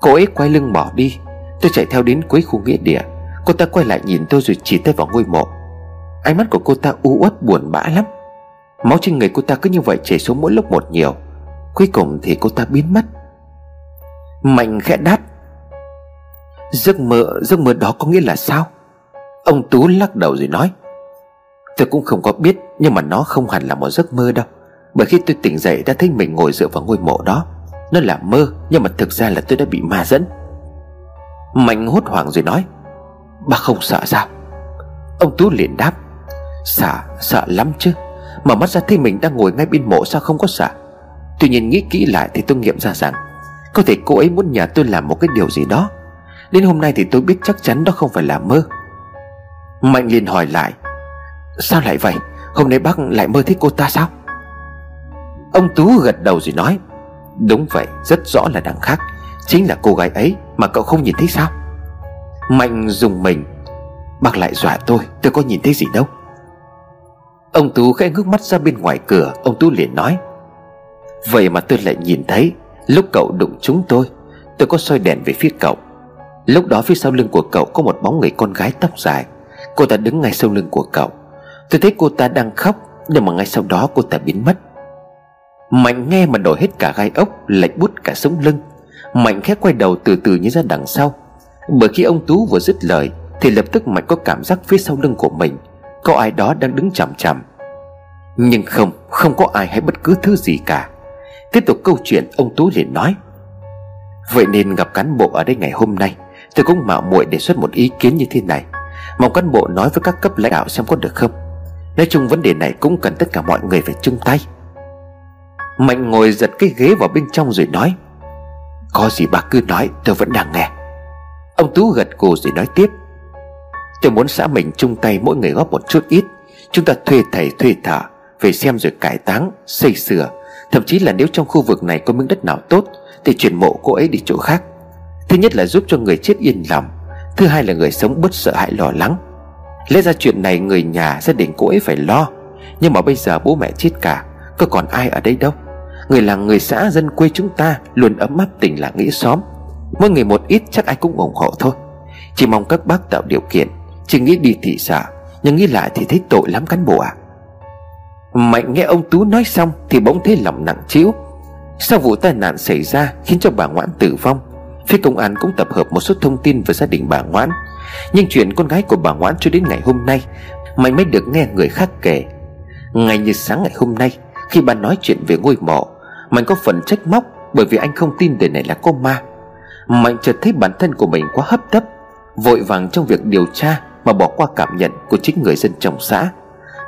Cô ấy quay lưng bỏ đi. Tôi chạy theo đến cuối khu nghĩa địa. Cô ta quay lại nhìn tôi rồi chỉ tay vào ngôi mộ. Ánh mắt của cô ta u uất buồn bã lắm. Máu trên người cô ta cứ như vậy chảy xuống mỗi lúc một nhiều. Cuối cùng thì cô ta biến mất. Mạnh khẽ đáp. Giấc mơ Giấc mơ đó có nghĩa là sao? Ông Tú lắc đầu rồi nói. Tôi cũng không có biết Nhưng mà nó không hẳn là một giấc mơ đâu. Bởi khi tôi tỉnh dậy đã thấy mình ngồi dựa vào ngôi mộ đó. Nó là mơ Nhưng mà thực ra là tôi đã bị ma dẫn. Mạnh hốt hoảng rồi nói Bà không sợ sao? Ông Tú liền đáp Sợ, sợ lắm chứ. Mở mắt ra thấy mình đang ngồi ngay bên mộ sao không có sợ? Tuy nhiên nghĩ kỹ lại thì tôi nghiệm ra rằng Có thể cô ấy muốn nhờ tôi làm một cái điều gì đó. Đến hôm nay thì tôi biết chắc chắn đó không phải là mơ. Mạnh liền hỏi lại Sao lại vậy? Hôm nay bác lại mơ thấy cô ta sao? Ông Tú gật đầu rồi nói, Đúng vậy, rất rõ là đằng khác. Chính là cô gái ấy mà cậu không nhìn thấy sao? Mạnh dùng mình, Bác lại dọa tôi Tôi có nhìn thấy gì đâu. Ông Tú khẽ ngước mắt ra bên ngoài cửa, Ông Tú liền nói, Vậy mà tôi lại nhìn thấy, Lúc cậu đụng chúng tôi Tôi có soi đèn về phía cậu. Lúc đó phía sau lưng của cậu có một bóng người con gái tóc dài. Cô ta đứng ngay sau lưng của cậu. Tôi thấy cô ta đang khóc, Nhưng mà ngay sau đó cô ta biến mất. Mạnh nghe mà đổi hết cả gai ốc Lạnh bút cả sống lưng. Mạnh khẽ quay đầu từ từ như ra đằng sau. Bởi khi ông Tú vừa dứt lời, Thì lập tức Mạnh có cảm giác phía sau lưng của mình, Có ai đó đang đứng chằm chằm. Nhưng không Không có ai hay bất cứ thứ gì cả. Tiếp tục câu chuyện, ông Tú liền nói, Vậy nên gặp cán bộ ở đây ngày hôm nay, Tôi cũng mạo muội đề xuất một ý kiến như thế này. Mong cán bộ nói với các cấp lãnh đạo xem có được không? Nói chung vấn đề này cũng cần tất cả mọi người phải chung tay. Mạnh ngồi giật cái ghế vào bên trong rồi nói, Có gì bà cứ nói tôi vẫn đang nghe. Ông Tú gật gù rồi nói tiếp Tôi muốn xã mình chung tay mỗi người góp một chút ít. Chúng ta thuê thầy thuê thợ Về xem rồi cải táng, Xây sửa. Thậm chí là nếu trong khu vực này có miếng đất nào tốt Thì chuyển mộ cô ấy đi chỗ khác. Thứ nhất là giúp cho người chết yên lòng, Thứ hai là người sống bớt sợ hãi lo lắng. Lẽ ra chuyện này người nhà gia đình cô ấy phải lo. Nhưng mà bây giờ bố mẹ chết cả, Có còn ai ở đây đâu. Người làng người xã dân quê chúng ta Luôn ấm áp tình làng nghĩa xóm. Mỗi người một ít chắc ai cũng ủng hộ thôi. Chỉ mong các bác tạo điều kiện, Chỉ nghĩ đi thị xã, Nhưng nghĩ lại thì thấy tội lắm cán bộ à Mạnh nghe ông Tú nói xong Thì bỗng thấy lòng nặng trĩu. Sau vụ tai nạn xảy ra Khiến cho bà Ngoãn tử vong, Phía công an cũng tập hợp một số thông tin về gia đình bà Ngoãn. Nhưng chuyện con gái của bà Ngoãn cho đến ngày hôm nay, Mày mới được nghe người khác kể. Ngày như sáng ngày hôm nay, Khi bà nói chuyện về ngôi mộ Mạnh có phần trách móc Bởi vì anh không tin đời này là có ma. Mạnh chợt thấy bản thân của mình quá hấp tấp, Vội vàng trong việc điều tra Mà bỏ qua cảm nhận của chính người dân trong xã.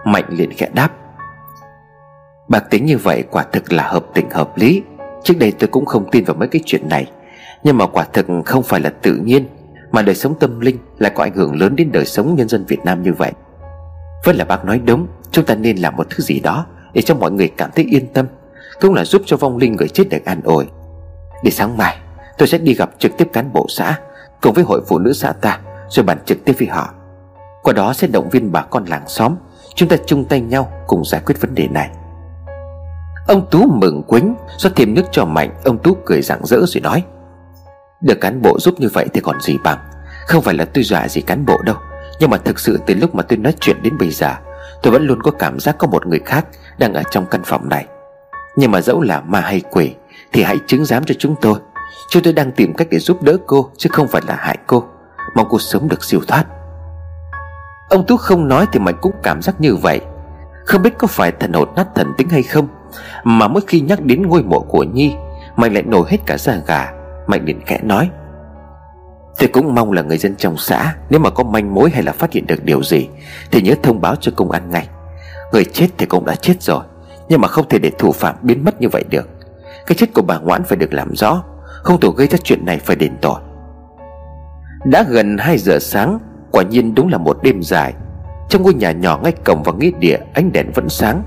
Mạnh liền khẽ đáp bạc tính như vậy quả thực là hợp tình hợp lý. Trước đây tôi cũng không tin vào mấy cái chuyện này, Nhưng mà quả thực không phải là tự nhiên. Mà đời sống tâm linh lại có ảnh hưởng lớn đến đời sống nhân dân Việt Nam như vậy. Vẫn là bác nói đúng, Chúng ta nên làm một thứ gì đó Để cho mọi người cảm thấy yên tâm, Cũng là giúp cho vong linh người chết được an ổn Để sáng mai, tôi sẽ đi gặp trực tiếp cán bộ xã, Cùng với hội phụ nữ xã ta, Rồi bàn trực tiếp với họ. Qua đó sẽ động viên bà con làng xóm, Chúng ta chung tay nhau cùng giải quyết vấn đề này. Ông Tú mừng quính, rót thêm nước cho Mạnh, Ông Tú cười rạng rỡ rồi nói được cán bộ giúp như vậy thì còn gì bằng. Không phải là tôi dọa gì cán bộ đâu. Nhưng mà thực sự từ lúc mà tôi nói chuyện đến bây giờ, Tôi vẫn luôn có cảm giác có một người khác Đang ở trong căn phòng này. Nhưng mà dẫu là ma hay quỷ, Thì hãy chứng giám cho chúng tôi. Chúng tôi đang tìm cách để giúp đỡ cô, Chứ không phải là hại cô. Mong cô sớm được siêu thoát. Ông Tú không nói thì mình cũng cảm giác như vậy. Không biết có phải thần hồn nát thần tính hay không, mà mỗi khi nhắc đến ngôi mộ của Nhi mày lại nổi hết cả da gà. Mạnh liền khẽ nói. Tôi cũng mong là người dân trong xã, Nếu mà có manh mối hay là phát hiện được điều gì, Thì nhớ thông báo cho công an ngay. Người chết thì cũng đã chết rồi, Nhưng mà không thể để thủ phạm biến mất như vậy được. Cái chết của bà Ngoãn phải được làm rõ, Không thủ gây ra chuyện này phải đền tội. Đã gần 2 giờ sáng, Quả nhiên đúng là một đêm dài. Trong ngôi nhà nhỏ ngay cổng và nghĩa địa, Ánh đèn vẫn sáng.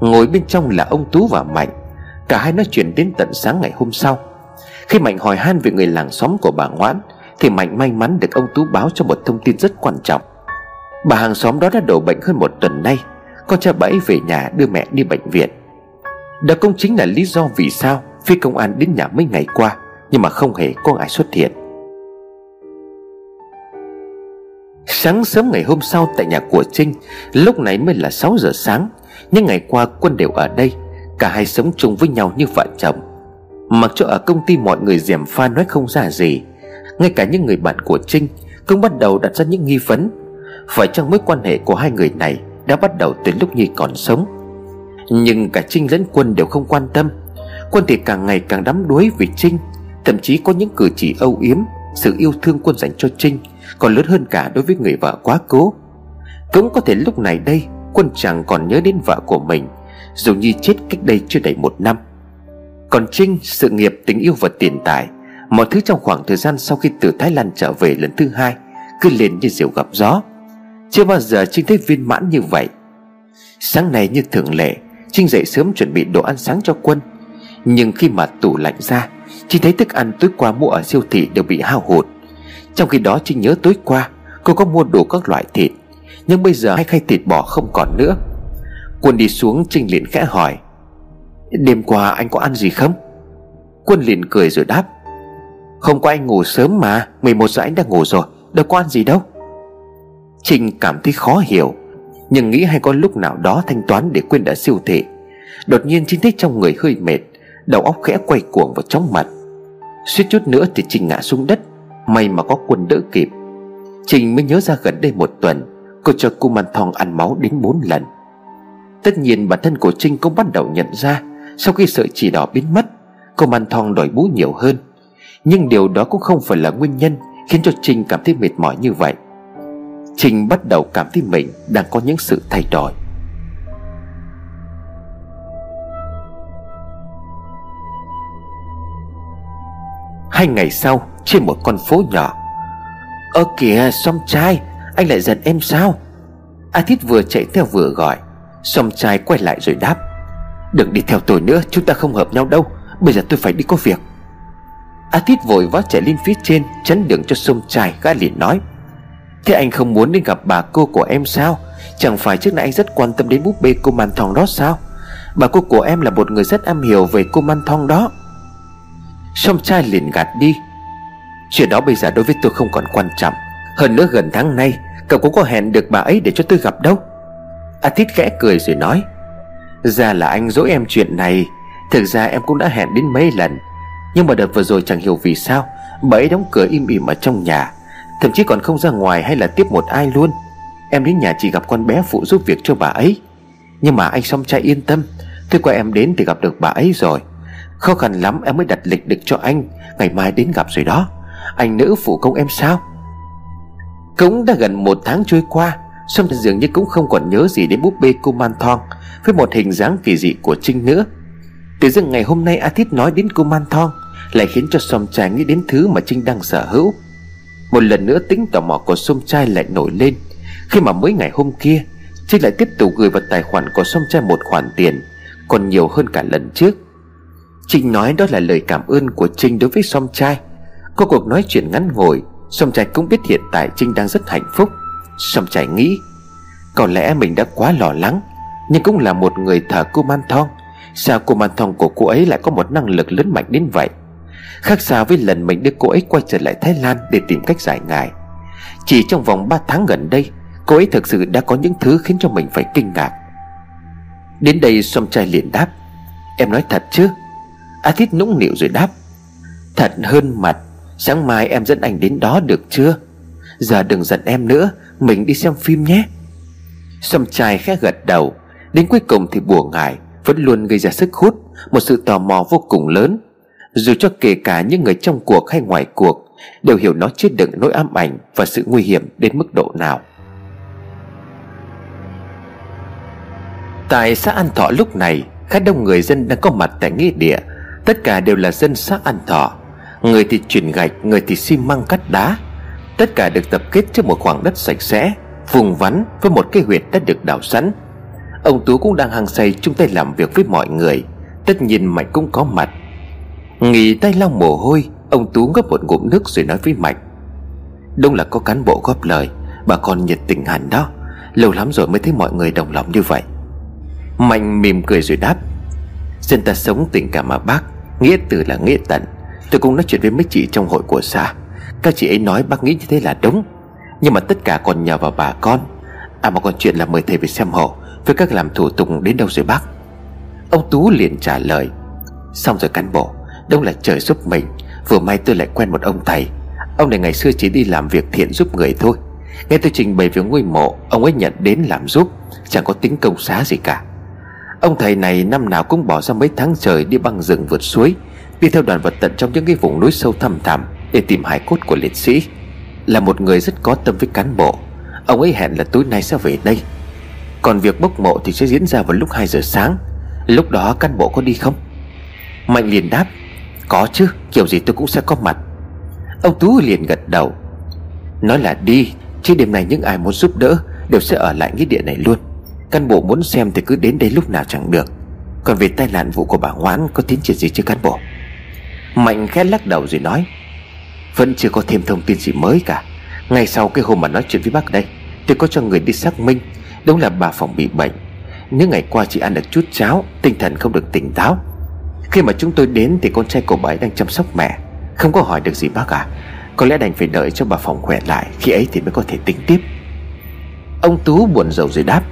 Ngồi bên trong là ông Tú và Mạnh. Cả hai nói chuyện đến tận sáng ngày hôm sau. Khi Mạnh hỏi han về người làng xóm của bà Ngoãn, Thì Mạnh may mắn được ông Tú báo cho một thông tin rất quan trọng. Bà hàng xóm đó đã đổ bệnh hơn một tuần nay Con trai bà ấy về nhà đưa mẹ đi bệnh viện. Đó cũng chính là lý do vì sao phi công an đến nhà mấy ngày qua, Nhưng mà không hề có ai xuất hiện. Sáng sớm ngày hôm sau tại nhà của Trinh, Lúc này mới là 6 giờ sáng Nhưng ngày qua quân đều ở đây, Cả hai sống chung với nhau như vợ chồng. Mặc cho ở công ty mọi người dèm pha nói không ra gì, Ngay cả những người bạn của Trinh Cũng bắt đầu đặt ra những nghi vấn. Phải chăng mối quan hệ của hai người này Đã bắt đầu từ lúc Nhi còn sống? Nhưng cả Trinh lẫn Quân đều không quan tâm. Quân thì càng ngày càng đắm đuối vì Trinh, Thậm chí có những cử chỉ âu yếm, Sự yêu thương Quân dành cho Trinh Còn lớn hơn cả đối với người vợ quá cố. Cũng có thể lúc này đây, Quân chẳng còn nhớ đến vợ của mình, Dù Nhi chết cách đây chưa đầy một năm. Còn Trinh, sự nghiệp, tình yêu và tiền tài, Mọi thứ trong khoảng thời gian sau khi từ Thái Lan trở về lần thứ hai, Cứ lên như diều gặp gió. Chưa bao giờ Trinh thấy viên mãn như vậy. Sáng nay như thường lệ, Trinh dậy sớm chuẩn bị đồ ăn sáng cho quân. Nhưng khi mà tủ lạnh ra, Trinh thấy thức ăn tối qua mua ở siêu thị đều bị hao hụt. Trong khi đó Trinh nhớ tối qua, Cô có mua đủ các loại thịt, Nhưng bây giờ hai khay thịt bò không còn nữa. Quân đi xuống, Trinh liền khẽ hỏi Đêm qua anh có ăn gì không? Quân liền cười rồi đáp. Không có anh ngủ sớm mà 11 giờ anh đã ngủ rồi, Đâu có ăn gì đâu. Trinh cảm thấy khó hiểu, Nhưng nghĩ hay có lúc nào đó thanh toán để quên đã siêu thị. Đột nhiên Trinh thấy trong người hơi mệt, Đầu óc khẽ quay cuồng vào trong mặt. Suýt chút nữa thì Trinh ngã xuống đất, May mà có quân đỡ kịp. Trinh mới nhớ ra gần đây một tuần, Cô cho cô man thong ăn máu đến 4 lần. Tất nhiên bản thân của Trinh cũng bắt đầu nhận ra sau khi sợi chỉ đỏ biến mất, Cô man thong đòi bú nhiều hơn. Nhưng điều đó cũng không phải là nguyên nhân Khiến cho Trinh cảm thấy mệt mỏi như vậy. Trinh bắt đầu cảm thấy mình đang có những sự thay đổi. Hai ngày sau, Trên một con phố nhỏ, Ơ kìa xong trai Anh lại giận em sao? A Thiết vừa chạy theo vừa gọi. Xong trai quay lại rồi đáp Đừng đi theo tôi nữa, Chúng ta không hợp nhau đâu. Bây giờ tôi phải đi có việc. A tít vội vã chạy lên phía trên, Chắn đường cho sông trai gã liền nói. Thế anh không muốn đến gặp bà cô của em sao? Chẳng phải trước nay anh rất quan tâm đến búp bê cô Man Thong đó sao? Bà cô của em là một người rất am hiểu về cô Man Thong đó. Sông trai liền gạt đi. Chuyện đó bây giờ đối với tôi không còn quan trọng. Hơn nữa gần tháng nay, Cậu cũng có hẹn được bà ấy để cho tôi gặp đâu. A tít khẽ cười rồi nói. Ra là anh dỗi em chuyện này. Thực ra em cũng đã hẹn đến mấy lần. Nhưng mà đợt vừa rồi chẳng hiểu vì sao, Bà ấy đóng cửa im ỉm ở trong nhà. Thậm chí còn không ra ngoài hay là tiếp một ai luôn. Em đến nhà chỉ gặp con bé phụ giúp việc cho bà ấy. Nhưng mà anh song trai yên tâm, Tôi qua em đến thì gặp được bà ấy rồi. Khó khăn lắm em mới đặt lịch được cho anh, Ngày mai đến gặp rồi đó. Anh nữ phụ công em sao? Cũng đã gần một tháng trôi qua Sâm dường như cũng không còn nhớ gì đến búp bê cô Man Thong Với một hình dáng kỳ dị của Trinh nữa. Từ dưng ngày hôm nay A nói đến cô Man Thong Lại khiến cho Sâm trai nghĩ đến thứ mà Trinh đang sở hữu. Một lần nữa tính tò mò của Sâm trai lại nổi lên. Khi mà mới ngày hôm kia, Trinh lại tiếp tục gửi vào tài khoản của Sâm trai một khoản tiền, Còn nhiều hơn cả lần trước. Trinh nói đó là lời cảm ơn của Trinh đối với Sâm trai Có cuộc nói chuyện ngắn ngồi, Sâm trai cũng biết hiện tại Trinh đang rất hạnh phúc. Sông chảy nghĩ, Có lẽ mình đã quá lo lắng, Nhưng cũng là một người thờ cô Man Thong. Sao cô Man Thong của cô ấy lại có một năng lực lớn mạnh đến vậy? Khác xa với lần mình đưa cô ấy quay trở lại Thái Lan Để tìm cách giải ngài. Chỉ trong vòng 3 tháng gần đây, Cô ấy thực sự đã có những thứ khiến cho mình phải kinh ngạc. Đến đây Song trai liền đáp, Em nói thật chứ? A Thít nũng nịu rồi đáp, Thật hơn mặt, Sáng mai em dẫn anh đến đó được chưa? Giờ đừng giận em nữa, Mình đi xem phim nhé. Sâm trai khẽ gật đầu, Đến cuối cùng thì bùa ngải, Vẫn luôn gây ra sức hút, Một sự tò mò vô cùng lớn. Dù cho kể cả những người trong cuộc hay ngoài cuộc, Đều hiểu nó chứa đựng nỗi ám ảnh Và sự nguy hiểm đến mức độ nào. Tại xã An Thọ lúc này, Khá đông người dân đang có mặt tại nghĩa địa. Tất cả đều là dân xã An Thọ. Người thì chuyển gạch, Người thì xi măng cắt đá. Tất cả được tập kết trên một khoảng đất sạch sẽ Vùng vắn với một cái huyệt đã được đào sẵn. Ông Tú cũng đang hăng say chung tay làm việc với mọi người. Tất nhiên Mạnh cũng có mặt. Nghỉ tay lau mồ hôi, Ông Tú ngấp một ngụm nước rồi nói với Mạnh Đúng là có cán bộ góp lời, Bà con nhiệt tình hẳn đó. Lâu lắm rồi mới thấy mọi người đồng lòng như vậy. Mạnh mỉm cười rồi đáp. Dân ta sống tình cảm mà bác, Nghĩa từ là nghĩa tận. Tôi cũng nói chuyện với mấy chị trong hội của xã. Các chị ấy nói bác nghĩ như thế là đúng. Nhưng mà tất cả còn nhờ vào bà con. À mà còn chuyện là mời thầy về xem hộ, Với các làm thủ tục đến đâu rồi bác? Ông Tú liền trả lời. Xong rồi cán bộ Đông là trời giúp mình. Vừa may tôi lại quen một ông thầy. Ông này ngày xưa chỉ đi làm việc thiện giúp người thôi. Nghe tôi trình bày về ngôi mộ, Ông ấy nhận đến làm giúp. Chẳng có tính công xá gì cả. Ông thầy này năm nào cũng bỏ ra mấy tháng trời Đi băng rừng vượt suối, Đi theo đoàn vật tận trong những cái vùng núi sâu thăm thẳm. Để tìm hải cốt của liệt sĩ. Là một người rất có tâm với cán bộ. Ông ấy hẹn là tối nay sẽ về đây. Còn việc bốc mộ thì sẽ diễn ra vào lúc 2 giờ sáng. Lúc đó cán bộ có đi không? Mạnh liền đáp, Có chứ, kiểu gì tôi cũng sẽ có mặt. Ông Tú liền gật đầu, Nói là đi, Chứ đêm nay những ai muốn giúp đỡ Đều sẽ ở lại nghĩa địa này luôn. Cán bộ muốn xem thì cứ đến đây lúc nào chẳng được. Còn về tai nạn vụ của bà Ngoãn Có tiến triển gì chứ cán bộ? Mạnh khẽ lắc đầu rồi nói vẫn chưa có thêm thông tin gì mới cả. Ngay sau cái hôm mà nói chuyện với bác đây Tôi có cho người đi xác minh. Đúng là bà Phòng bị bệnh. Những ngày qua chỉ ăn được chút cháo, Tinh thần không được tỉnh táo. Khi mà chúng tôi đến thì con trai của bà ấy đang chăm sóc mẹ. Không có hỏi được gì bác à. Có lẽ đành phải đợi cho bà Phòng khỏe lại, Khi ấy thì mới có thể tính tiếp. Ông Tú buồn rầu rồi đáp.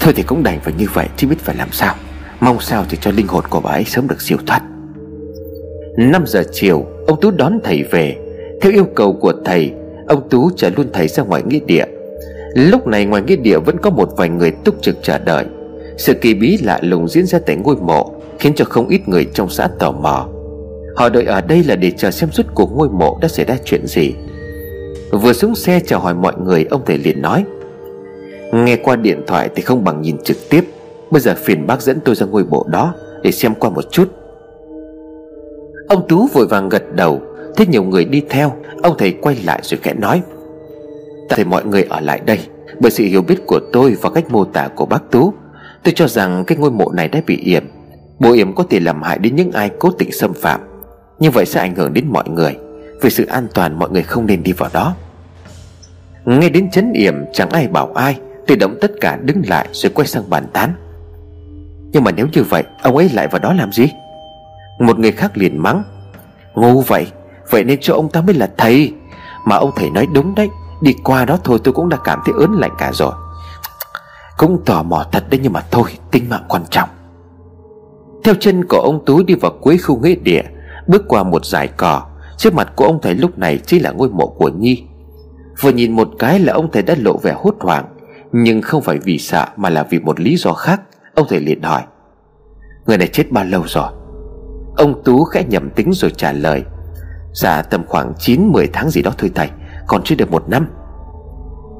Thôi thì cũng đành phải như vậy, chứ biết phải làm sao. Mong sao thì cho linh hồn của bà ấy sớm được siêu thoát. 5 giờ chiều Ông Tú đón thầy về. Theo yêu cầu của thầy, Ông Tú chở luôn thầy ra ngoài nghĩa địa. Lúc này ngoài nghĩa địa vẫn có một vài người túc trực chờ đợi. Sự kỳ bí lạ lùng diễn ra tại ngôi mộ, Khiến cho không ít người trong xã tò mò. Họ đợi ở đây là để chờ xem suốt cuộc ngôi mộ đã xảy ra chuyện gì. Vừa xuống xe chào hỏi mọi người, Ông thầy liền nói, Nghe qua điện thoại thì không bằng nhìn trực tiếp. Bây giờ phiền bác dẫn tôi ra ngôi mộ đó Để xem qua một chút. Ông Tú vội vàng gật đầu Thấy nhiều người đi theo, Ông thầy quay lại rồi khẽ nói, Ta thấy mọi người ở lại đây, Bởi sự hiểu biết của tôi và cách mô tả của bác Tú. Tôi cho rằng cái ngôi mộ này đã bị yểm, Bộ yểm có thể làm hại đến những ai cố tình xâm phạm. Như vậy sẽ ảnh hưởng đến mọi người. Vì sự an toàn, mọi người không nên đi vào đó. Nghe đến chấn yểm, chẳng ai bảo ai Tự động tất cả đứng lại rồi quay sang bàn tán. Nhưng mà nếu như vậy, Ông ấy lại vào đó làm gì? Một người khác liền mắng. Ngu vậy Vậy nên cho ông ta mới là thầy. Mà ông thầy nói đúng đấy, Đi qua đó thôi tôi cũng đã cảm thấy ớn lạnh cả rồi. Cũng tò mò thật đấy nhưng mà thôi, Tính mạng quan trọng. Theo chân của ông Tú đi vào cuối khu nghĩa địa, Bước qua một dải cỏ. Trước mặt của ông thầy lúc này chính là ngôi mộ của Nhi. Vừa nhìn một cái là ông thầy đã lộ vẻ hốt hoảng. Nhưng không phải vì sợ mà là vì một lý do khác. Ông thầy liền hỏi. Người này chết bao lâu rồi? Ông Tú khẽ nhầm tính rồi trả lời. Dạ tầm khoảng 9-10 tháng gì đó thôi thầy, Còn chưa được một năm.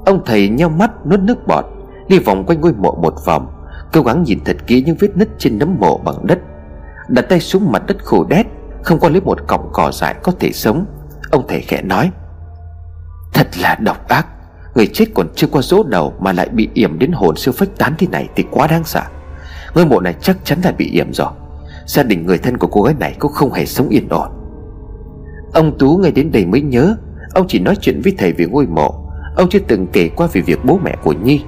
Ông thầy nheo mắt, nuốt nước bọt, Đi vòng quanh ngôi mộ một vòng, Cố gắng nhìn thật kỹ những vết nứt trên nấm mộ bằng đất. Đặt tay xuống mặt đất khô đét, Không có lấy một cọng cỏ dại có thể sống. Ông thầy khẽ nói, Thật là độc ác, Người chết còn chưa qua dỗ đầu Mà lại bị yểm đến hồn siêu phách tán thế này Thì quá đáng sợ. Ngôi mộ này chắc chắn là bị yểm rồi. Gia đình người thân của cô gái này cũng không hề sống yên ổn. Ông Tú ngay đến đây mới nhớ, Ông chỉ nói chuyện với thầy về ngôi mộ. Ông chưa từng kể qua về việc bố mẹ của Nhi.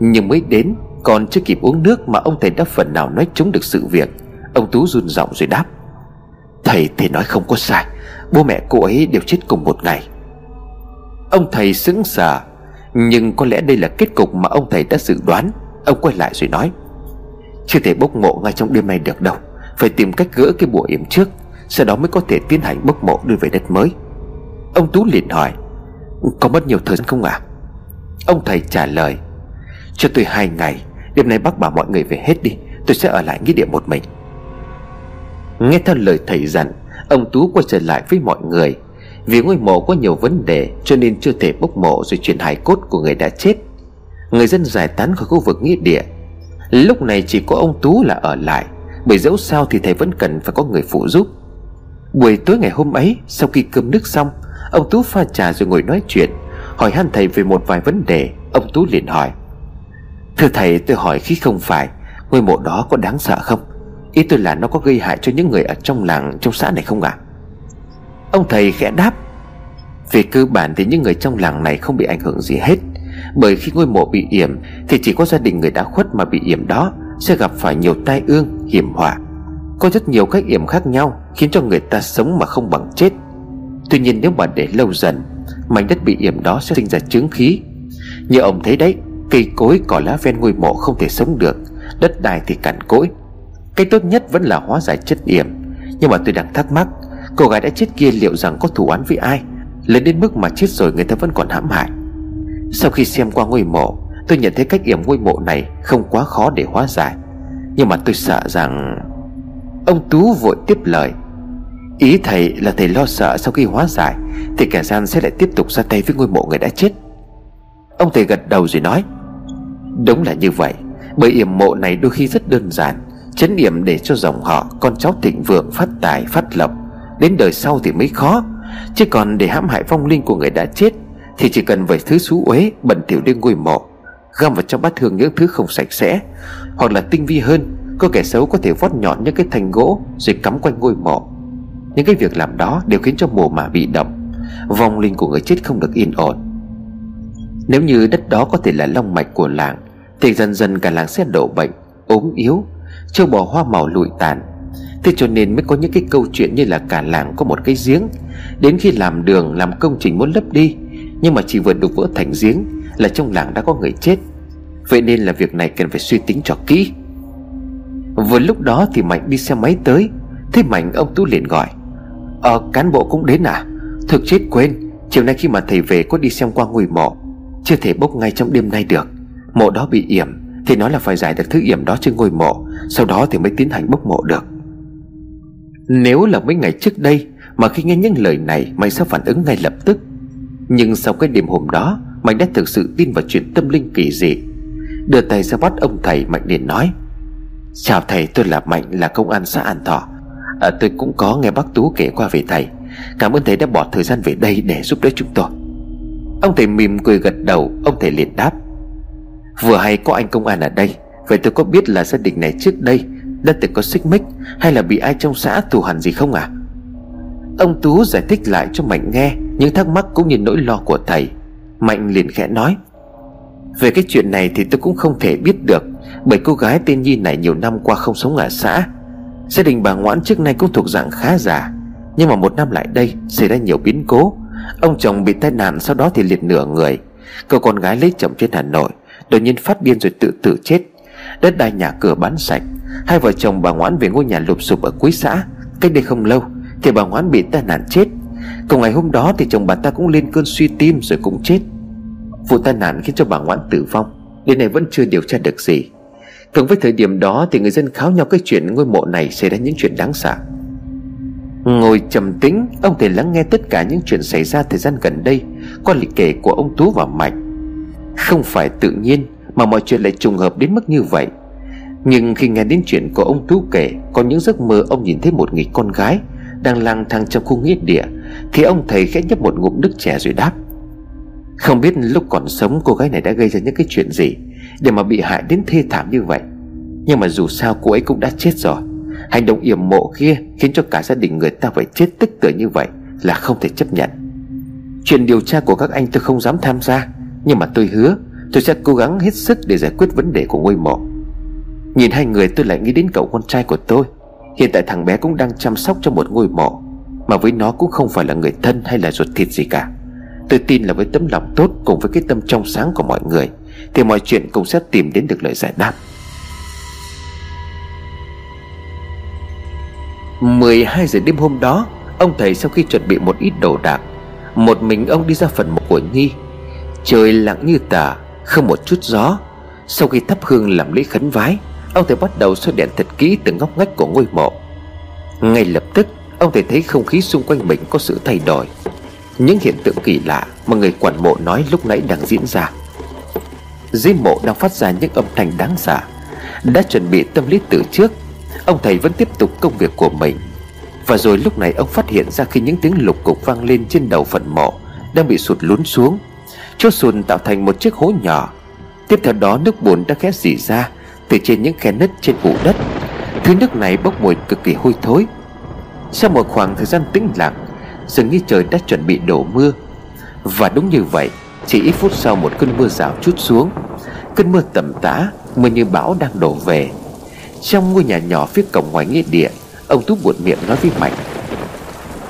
Nhưng mới đến, Còn chưa kịp uống nước mà ông thầy đã phần nào nói chống được sự việc. Ông Tú run giọng rồi đáp. Thầy thầy nói không có sai. Bố mẹ cô ấy đều chết cùng một ngày. Ông thầy sững sờ, Nhưng có lẽ đây là kết cục mà ông thầy đã dự đoán. Ông quay lại rồi nói. Chưa thể bốc mộ ngay trong đêm nay được đâu. Phải tìm cách gỡ cái bùa yểm trước, Sau đó mới có thể tiến hành bốc mộ đưa về đất mới. Ông Tú liền hỏi, Có mất nhiều thời gian không ạ? À? Ông thầy trả lời, Cho tôi hai ngày, Đêm nay bác bảo mọi người về hết đi, Tôi sẽ ở lại nghĩa địa một mình. Nghe theo lời thầy dặn, Ông Tú quay trở lại với mọi người. Vì ngôi mộ có nhiều vấn đề, Cho nên chưa thể bốc mộ rồi chuyển hài cốt của người đã chết. Người dân giải tán khỏi khu vực nghĩa địa. Lúc này chỉ có ông Tú là ở lại. Bởi dẫu sao thì thầy vẫn cần phải có người phụ giúp. Buổi tối ngày hôm ấy, Sau khi cơm nước xong, Ông Tú pha trà rồi ngồi nói chuyện, Hỏi han thầy về một vài vấn đề. Ông Tú liền hỏi, Thưa thầy, tôi hỏi khi không phải, Ngôi mộ đó có đáng sợ không? Ý tôi là nó có gây hại cho những người ở trong làng, Trong xã này không ạ? À? Ông thầy khẽ đáp, Về cơ bản thì những người trong làng này không bị ảnh hưởng gì hết, Bởi khi ngôi mộ bị yểm Thì chỉ có gia đình người đã khuất mà bị yểm đó. Sẽ gặp phải nhiều tai ương, hiểm họa. Có rất nhiều cách hiểm khác nhau Khiến cho người ta sống mà không bằng chết. Tuy nhiên nếu mà để lâu dần Mảnh đất bị hiểm đó sẽ sinh ra chứng khí. Như ông thấy đấy Cây cối cỏ lá ven ngôi mộ không thể sống được Đất đai thì cằn cỗi. Cái tốt nhất vẫn là hóa giải chất yểm Nhưng mà tôi đang thắc mắc Cô gái đã chết kia liệu rằng có thủ án với ai? Lớn đến mức mà chết rồi người ta vẫn còn hãm hại. Sau khi xem qua ngôi mộ Tôi nhận thấy cách yểm ngôi mộ này Không quá khó để hóa giải. Nhưng mà tôi sợ rằng Ông Tú vội tiếp lời. Ý thầy là thầy lo sợ sau khi hóa giải, Thì kẻ gian sẽ lại tiếp tục ra tay với ngôi mộ người đã chết. Ông thầy gật đầu rồi nói, Đúng là như vậy. Bởi yểm mộ này đôi khi rất đơn giản, Chấn điểm để cho dòng họ, Con cháu thịnh vượng, phát tài, phát lộc, Đến đời sau thì mới khó. Chứ còn để hãm hại vong linh của người đã chết, Thì chỉ cần vài thứ xú uế Bẩn tiểu lên ngôi mộ Găm vào trong bát hương những thứ không sạch sẽ, Hoặc là tinh vi hơn, Có kẻ xấu có thể vót nhọn những cái thanh gỗ Rồi cắm quanh ngôi mộ. Những cái việc làm đó đều khiến cho mồ mả bị động Vong linh của người chết không được yên ổn. Nếu như đất đó có thể là long mạch của làng, Thì dần dần cả làng sẽ đổ bệnh, ốm yếu Châu bò hoa màu lụi tàn. Thế cho nên mới có những cái câu chuyện như là cả làng có một cái giếng, Đến khi làm đường, làm công trình muốn lấp đi, Nhưng mà chỉ vừa đục vỡ thành giếng là trong làng đã có người chết. Vậy nên là việc này cần phải suy tính cho kỹ. Vừa lúc đó thì Mạnh đi xe máy tới Thế Mạnh, ông Tú liền gọi. Ờ cán bộ cũng đến à? Thực chết quên, Chiều nay khi mà thầy về có đi xem qua ngôi mộ, Chưa thể bốc ngay trong đêm nay được. Mộ đó bị yểm, Thì nói là phải giải được thứ yểm đó trên ngôi mộ, Sau đó thì mới tiến hành bốc mộ được. Nếu là mấy ngày trước đây Mà khi nghe những lời này Mày sẽ phản ứng ngay lập tức. Nhưng sau cái đêm hôm đó Mạnh đã thực sự tin vào chuyện tâm linh kỳ dị. Đưa tay ra bắt ông thầy Mạnh liền nói Chào thầy tôi là Mạnh là công an xã An Thọ. À, Tôi cũng có nghe bác Tú kể qua về thầy. Cảm ơn thầy đã bỏ thời gian về đây để giúp đỡ chúng tôi. Ông thầy mỉm cười gật đầu Ông thầy liền đáp Vừa hay có anh công an ở đây Vậy tôi có biết là gia đình này trước đây Đã từng có xích mích Hay là bị ai trong xã thù hằn gì không à Ông Tú giải thích lại cho Mạnh nghe Những thắc mắc cũng như nỗi lo của thầy. Mạnh liền khẽ nói, Về cái chuyện này thì tôi cũng không thể biết được, Bởi cô gái tên Nhi này nhiều năm qua không sống ở xã. Gia đình bà Ngoãn trước nay cũng thuộc dạng khá già, Nhưng mà một năm lại đây Xảy ra nhiều biến cố. Ông chồng bị tai nạn, sau đó thì liệt nửa người. Cậu con gái lấy chồng trên Hà Nội, Đột nhiên phát điên rồi tự tử chết. Đất đai nhà cửa bán sạch, Hai vợ chồng bà Ngoãn về ngôi nhà lụp sụp ở cuối xã. Cách đây không lâu, Thì bà Ngoãn bị tai nạn chết. Cùng ngày hôm đó thì chồng bà ta cũng lên cơn suy tim rồi cũng chết. Vụ tai nạn khiến cho bà Ngoãn tử vong Đến nay vẫn chưa điều tra được gì. Cùng với thời điểm đó thì người dân kháo nhau cái chuyện ngôi mộ này xảy ra những chuyện đáng sợ. Ngồi trầm tĩnh, Ông thầy lắng nghe tất cả những chuyện xảy ra thời gian gần đây Qua lịch kể của ông Tú và mạch Không phải tự nhiên Mà mọi chuyện lại trùng hợp đến mức như vậy. Nhưng khi nghe đến chuyện của ông Tú kể, Có những giấc mơ ông nhìn thấy một người con gái Đang lang thang trong khu nghĩa địa. Thì ông thầy khẽ nhấp một ngụm nước chè rồi đáp. Không biết lúc còn sống cô gái này đã gây ra những cái chuyện gì Để mà bị hại đến thê thảm như vậy. Nhưng mà dù sao cô ấy cũng đã chết rồi. Hành động yểm mộ kia Khiến cho cả gia đình người ta phải chết tức tưởi như vậy Là không thể chấp nhận. Chuyện điều tra của các anh tôi không dám tham gia, Nhưng mà tôi hứa Tôi sẽ cố gắng hết sức để giải quyết vấn đề của ngôi mộ. Nhìn hai người tôi lại nghĩ đến cậu con trai của tôi. Hiện tại thằng bé cũng đang chăm sóc cho một ngôi mộ. Mà với nó cũng không phải là người thân hay là ruột thịt gì cả. Tôi tin là với tấm lòng tốt cùng với cái tâm trong sáng của mọi người, Thì mọi chuyện cũng sẽ tìm đến được lời giải đáp. 12 giờ đêm hôm đó, Ông thầy sau khi chuẩn bị một ít đồ đạc, Một mình ông đi ra phần mộ của Nhi. Trời lặng như tà Không một chút gió. Sau khi thắp hương làm lễ khấn vái, Ông thầy bắt đầu soi đèn thật kỹ từng ngóc ngách của ngôi mộ. Ngay lập tức Ông thể thấy không khí xung quanh mình có sự thay đổi. Những hiện tượng kỳ lạ Mà người quản mộ nói lúc nãy đang diễn ra. Dưới mộ đang phát ra những âm thanh đáng sợ. Đã chuẩn bị tâm lý từ trước, Ông thầy vẫn tiếp tục công việc của mình. Và rồi lúc này ông phát hiện ra khi những tiếng lục cục vang lên trên đầu phần mộ Đang bị sụt lún xuống Chỗ sùn tạo thành một chiếc hố nhỏ. Tiếp theo đó nước bùn đã khẽ dỉ ra Từ trên những khe nứt trên ụ đất. Thứ nước này bốc mùi cực kỳ hôi thối. Sau một khoảng thời gian tĩnh lặng, Dường như trời đã chuẩn bị đổ mưa. Và đúng như vậy, Chỉ ít phút sau một cơn mưa rào chút xuống. Cơn mưa tầm tã, Mưa như bão đang đổ về. Trong ngôi nhà nhỏ phía cổng ngoài nghĩa địa, Ông Tú buồn miệng nói với Mạnh.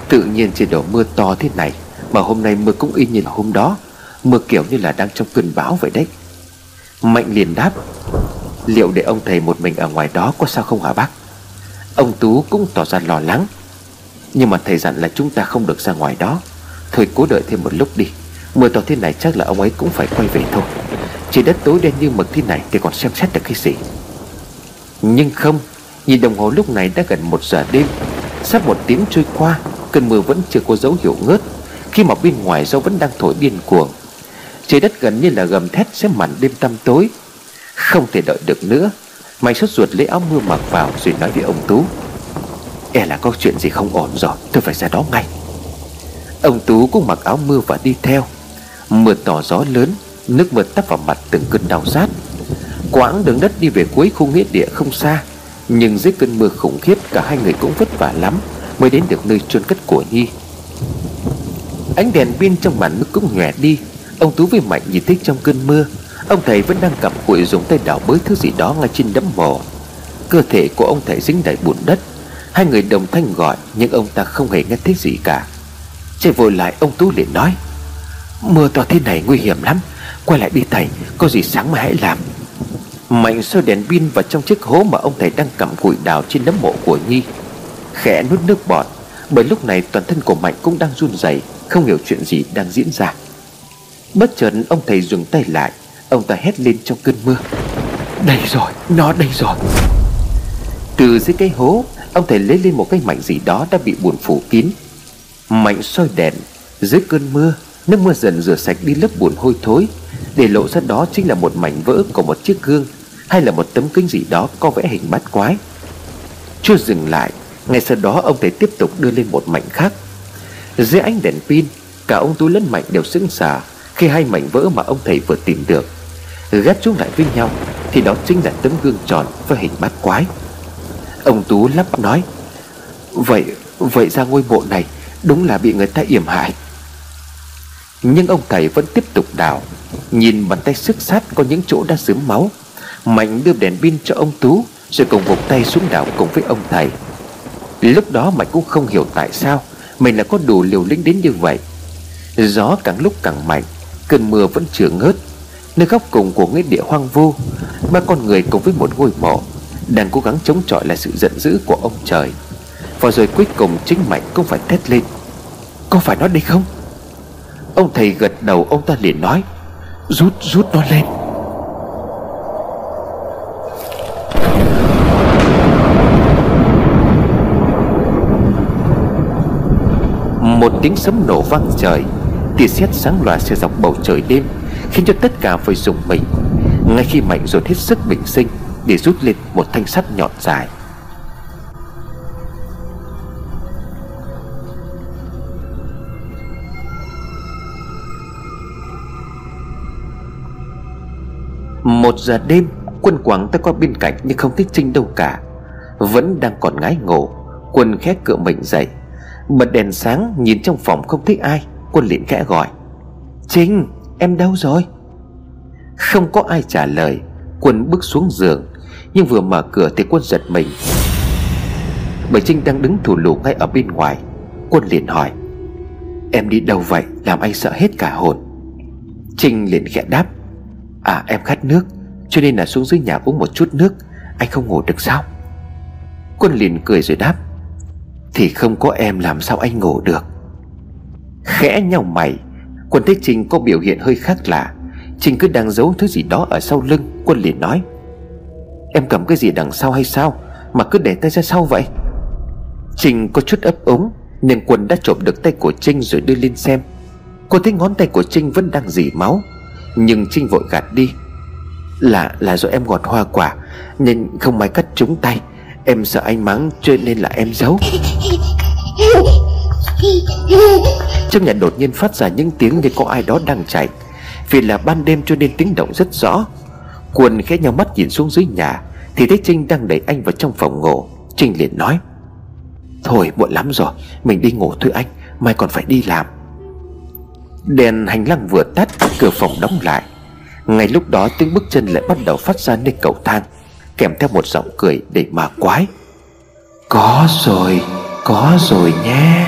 Tự nhiên trên đổ mưa to thế này, Mà hôm nay mưa cũng y như là hôm đó. Mưa kiểu như là đang trong cơn bão vậy đấy. Mạnh liền đáp. Liệu để ông thầy một mình ở ngoài đó có sao không hả bác? Ông Tú cũng tỏ ra lo lắng. Nhưng mà thầy dặn là chúng ta không được ra ngoài đó. Thôi cố đợi thêm một lúc đi. Mưa to thế này chắc là ông ấy cũng phải quay về thôi. Chỉ đất tối đen như mực thế này Thì còn xem xét được cái gì? Nhưng không, Nhìn đồng hồ lúc này đã gần một giờ đêm. Sắp một tiếng trôi qua, Cơn mưa vẫn chưa có dấu hiệu ngớt. Khi mà bên ngoài gió vẫn đang thổi điên cuồng. Trời đất gần như là gầm thét sẽ màn đêm tăm tối. Không thể đợi được nữa. Mày sốt ruột lấy áo mưa mặc vào Rồi nói với ông Tú. E là có chuyện gì không ổn rồi, Tôi phải ra đó ngay. Ông Tú cũng mặc áo mưa và đi theo. Mưa to gió lớn, Nước mưa tấp vào mặt từng cơn đau rát. Quãng đường đất đi về cuối khu nghĩa địa không xa, Nhưng dưới cơn mưa khủng khiếp, Cả hai người cũng vất vả lắm Mới đến được nơi chôn cất của Nhi. Ánh đèn pin trong màn nước cũng nhòe đi. Ông Tú với Mạnh nhìn thấy trong cơn mưa, Ông thầy vẫn đang cầm cụi dùng tay đào bới thứ gì đó ngay trên đấm mồ. Cơ thể của ông thầy dính đầy bùn đất. Hai người đồng thanh gọi Nhưng ông ta không hề nghe thấy gì cả. Chạy vội lại ông Tú liền nói Mưa to thế này nguy hiểm lắm Quay lại đi thầy Có gì sáng mai hãy làm. Mạnh soi đèn pin vào trong chiếc hố Mà ông thầy đang cầm củi đào trên nấm mộ của Nhi. Khẽ nuốt nước bọt Bởi lúc này toàn thân của Mạnh cũng đang run rẩy Không hiểu chuyện gì đang diễn ra. Bất chợt ông thầy dừng tay lại Ông ta hét lên trong cơn mưa Đây rồi, nó đây rồi. Từ dưới cái hố Ông thầy lấy lên một cái mảnh gì đó đã bị buồn phủ kín. Mạnh soi đèn, Dưới cơn mưa, Nước mưa dần rửa sạch đi lớp bùn hôi thối. Để lộ ra đó chính là một mảnh vỡ của một chiếc gương, Hay là một tấm kính gì đó có vẽ hình bát quái. Chưa dừng lại, Ngay sau đó ông thầy tiếp tục đưa lên một mảnh khác. Dưới ánh đèn pin, Cả ông Tú lẫn Mạnh đều sững sờ Khi hai mảnh vỡ mà ông thầy vừa tìm được, Ghép chúng lại với nhau, Thì đó chính là tấm gương tròn với hình bát quái. Ông Tú lắp bắp nói. Vậy vậy ra ngôi mộ này Đúng là bị người ta yểm hại. Nhưng ông thầy vẫn tiếp tục đào, Nhìn bàn tay sức sát có những chỗ đã sớm máu. Mạnh đưa đèn pin cho ông Tú, Rồi cùng vụt tay xuống đảo cùng với ông thầy. Lúc đó Mạnh cũng không hiểu tại sao Mình là có đủ liều lĩnh đến như vậy. Gió càng lúc càng mạnh, Cơn mưa vẫn chưa ngớt. Nơi góc cùng của nghĩa địa hoang vu Ba con người cùng với một ngôi mộ đang cố gắng chống chọi lại sự giận dữ của ông trời. Và rồi cuối cùng chính Mạnh cũng phải thét lên, Có phải nó đây không? Ông thầy gật đầu, ông ta liền nói, Rút rút nó lên. Một tiếng sấm nổ vang trời, Tia sét sáng loà xe dọc bầu trời đêm, Khiến cho tất cả phải dùng mình. Ngay khi Mạnh dồn hết sức bình sinh để rút lên một thanh sắt nhọn dài. Một giờ đêm, Quân quảng ta qua bên cạnh nhưng không thích Trinh đâu cả. Vẫn đang còn ngái ngủ, Quân khẽ cựa mình dậy. Bật đèn sáng, nhìn trong phòng không thấy ai, Quân liền khẽ gọi. Trinh, em đâu rồi? Không có ai trả lời, Quân bước xuống giường nhưng vừa mở cửa thì quân giật mình. Bởi Trinh đang đứng thủ lù ngay ở bên ngoài. Quân liền hỏi, Em đi đâu vậy? Làm anh sợ hết cả hồn. Trinh liền khẽ đáp À em khát nước, Cho nên là xuống dưới nhà uống một chút nước, Anh không ngủ được sao? Quân liền cười rồi đáp, Thì không có em làm sao anh ngủ được. Khẽ nhau mày, Quân thấy Trinh có biểu hiện hơi khác lạ. Trinh cứ đang giấu thứ gì đó ở sau lưng, Quân liền nói Em cầm cái gì đằng sau hay sao Mà cứ để tay ra sau vậy? Trinh có chút ấp ống Nhưng Quân đã trộm được tay của Trinh rồi đưa lên xem. Cô thấy ngón tay của Trinh vẫn đang dỉ máu, Nhưng Trinh vội gạt đi. Là là do em gọt hoa quả, Nên không may cắt trúng tay. Em sợ anh mắng cho nên là em giấu. Trong nhà đột nhiên phát ra những tiếng như có ai đó đang chạy. Vì là ban đêm cho nên tiếng động rất rõ. Quân khẽ nhau mắt nhìn xuống dưới nhà, Thì thấy Trinh đang đẩy anh vào trong phòng ngủ. Trinh liền nói, Thôi muộn lắm rồi, Mình đi ngủ thôi anh, Mai còn phải đi làm. Đèn hành lang vừa tắt, Cửa phòng đóng lại. Ngay lúc đó, tiếng bước chân lại bắt đầu phát ra nơi cầu thang, Kèm theo một giọng cười đầy mà quái. Có rồi Có rồi nhé.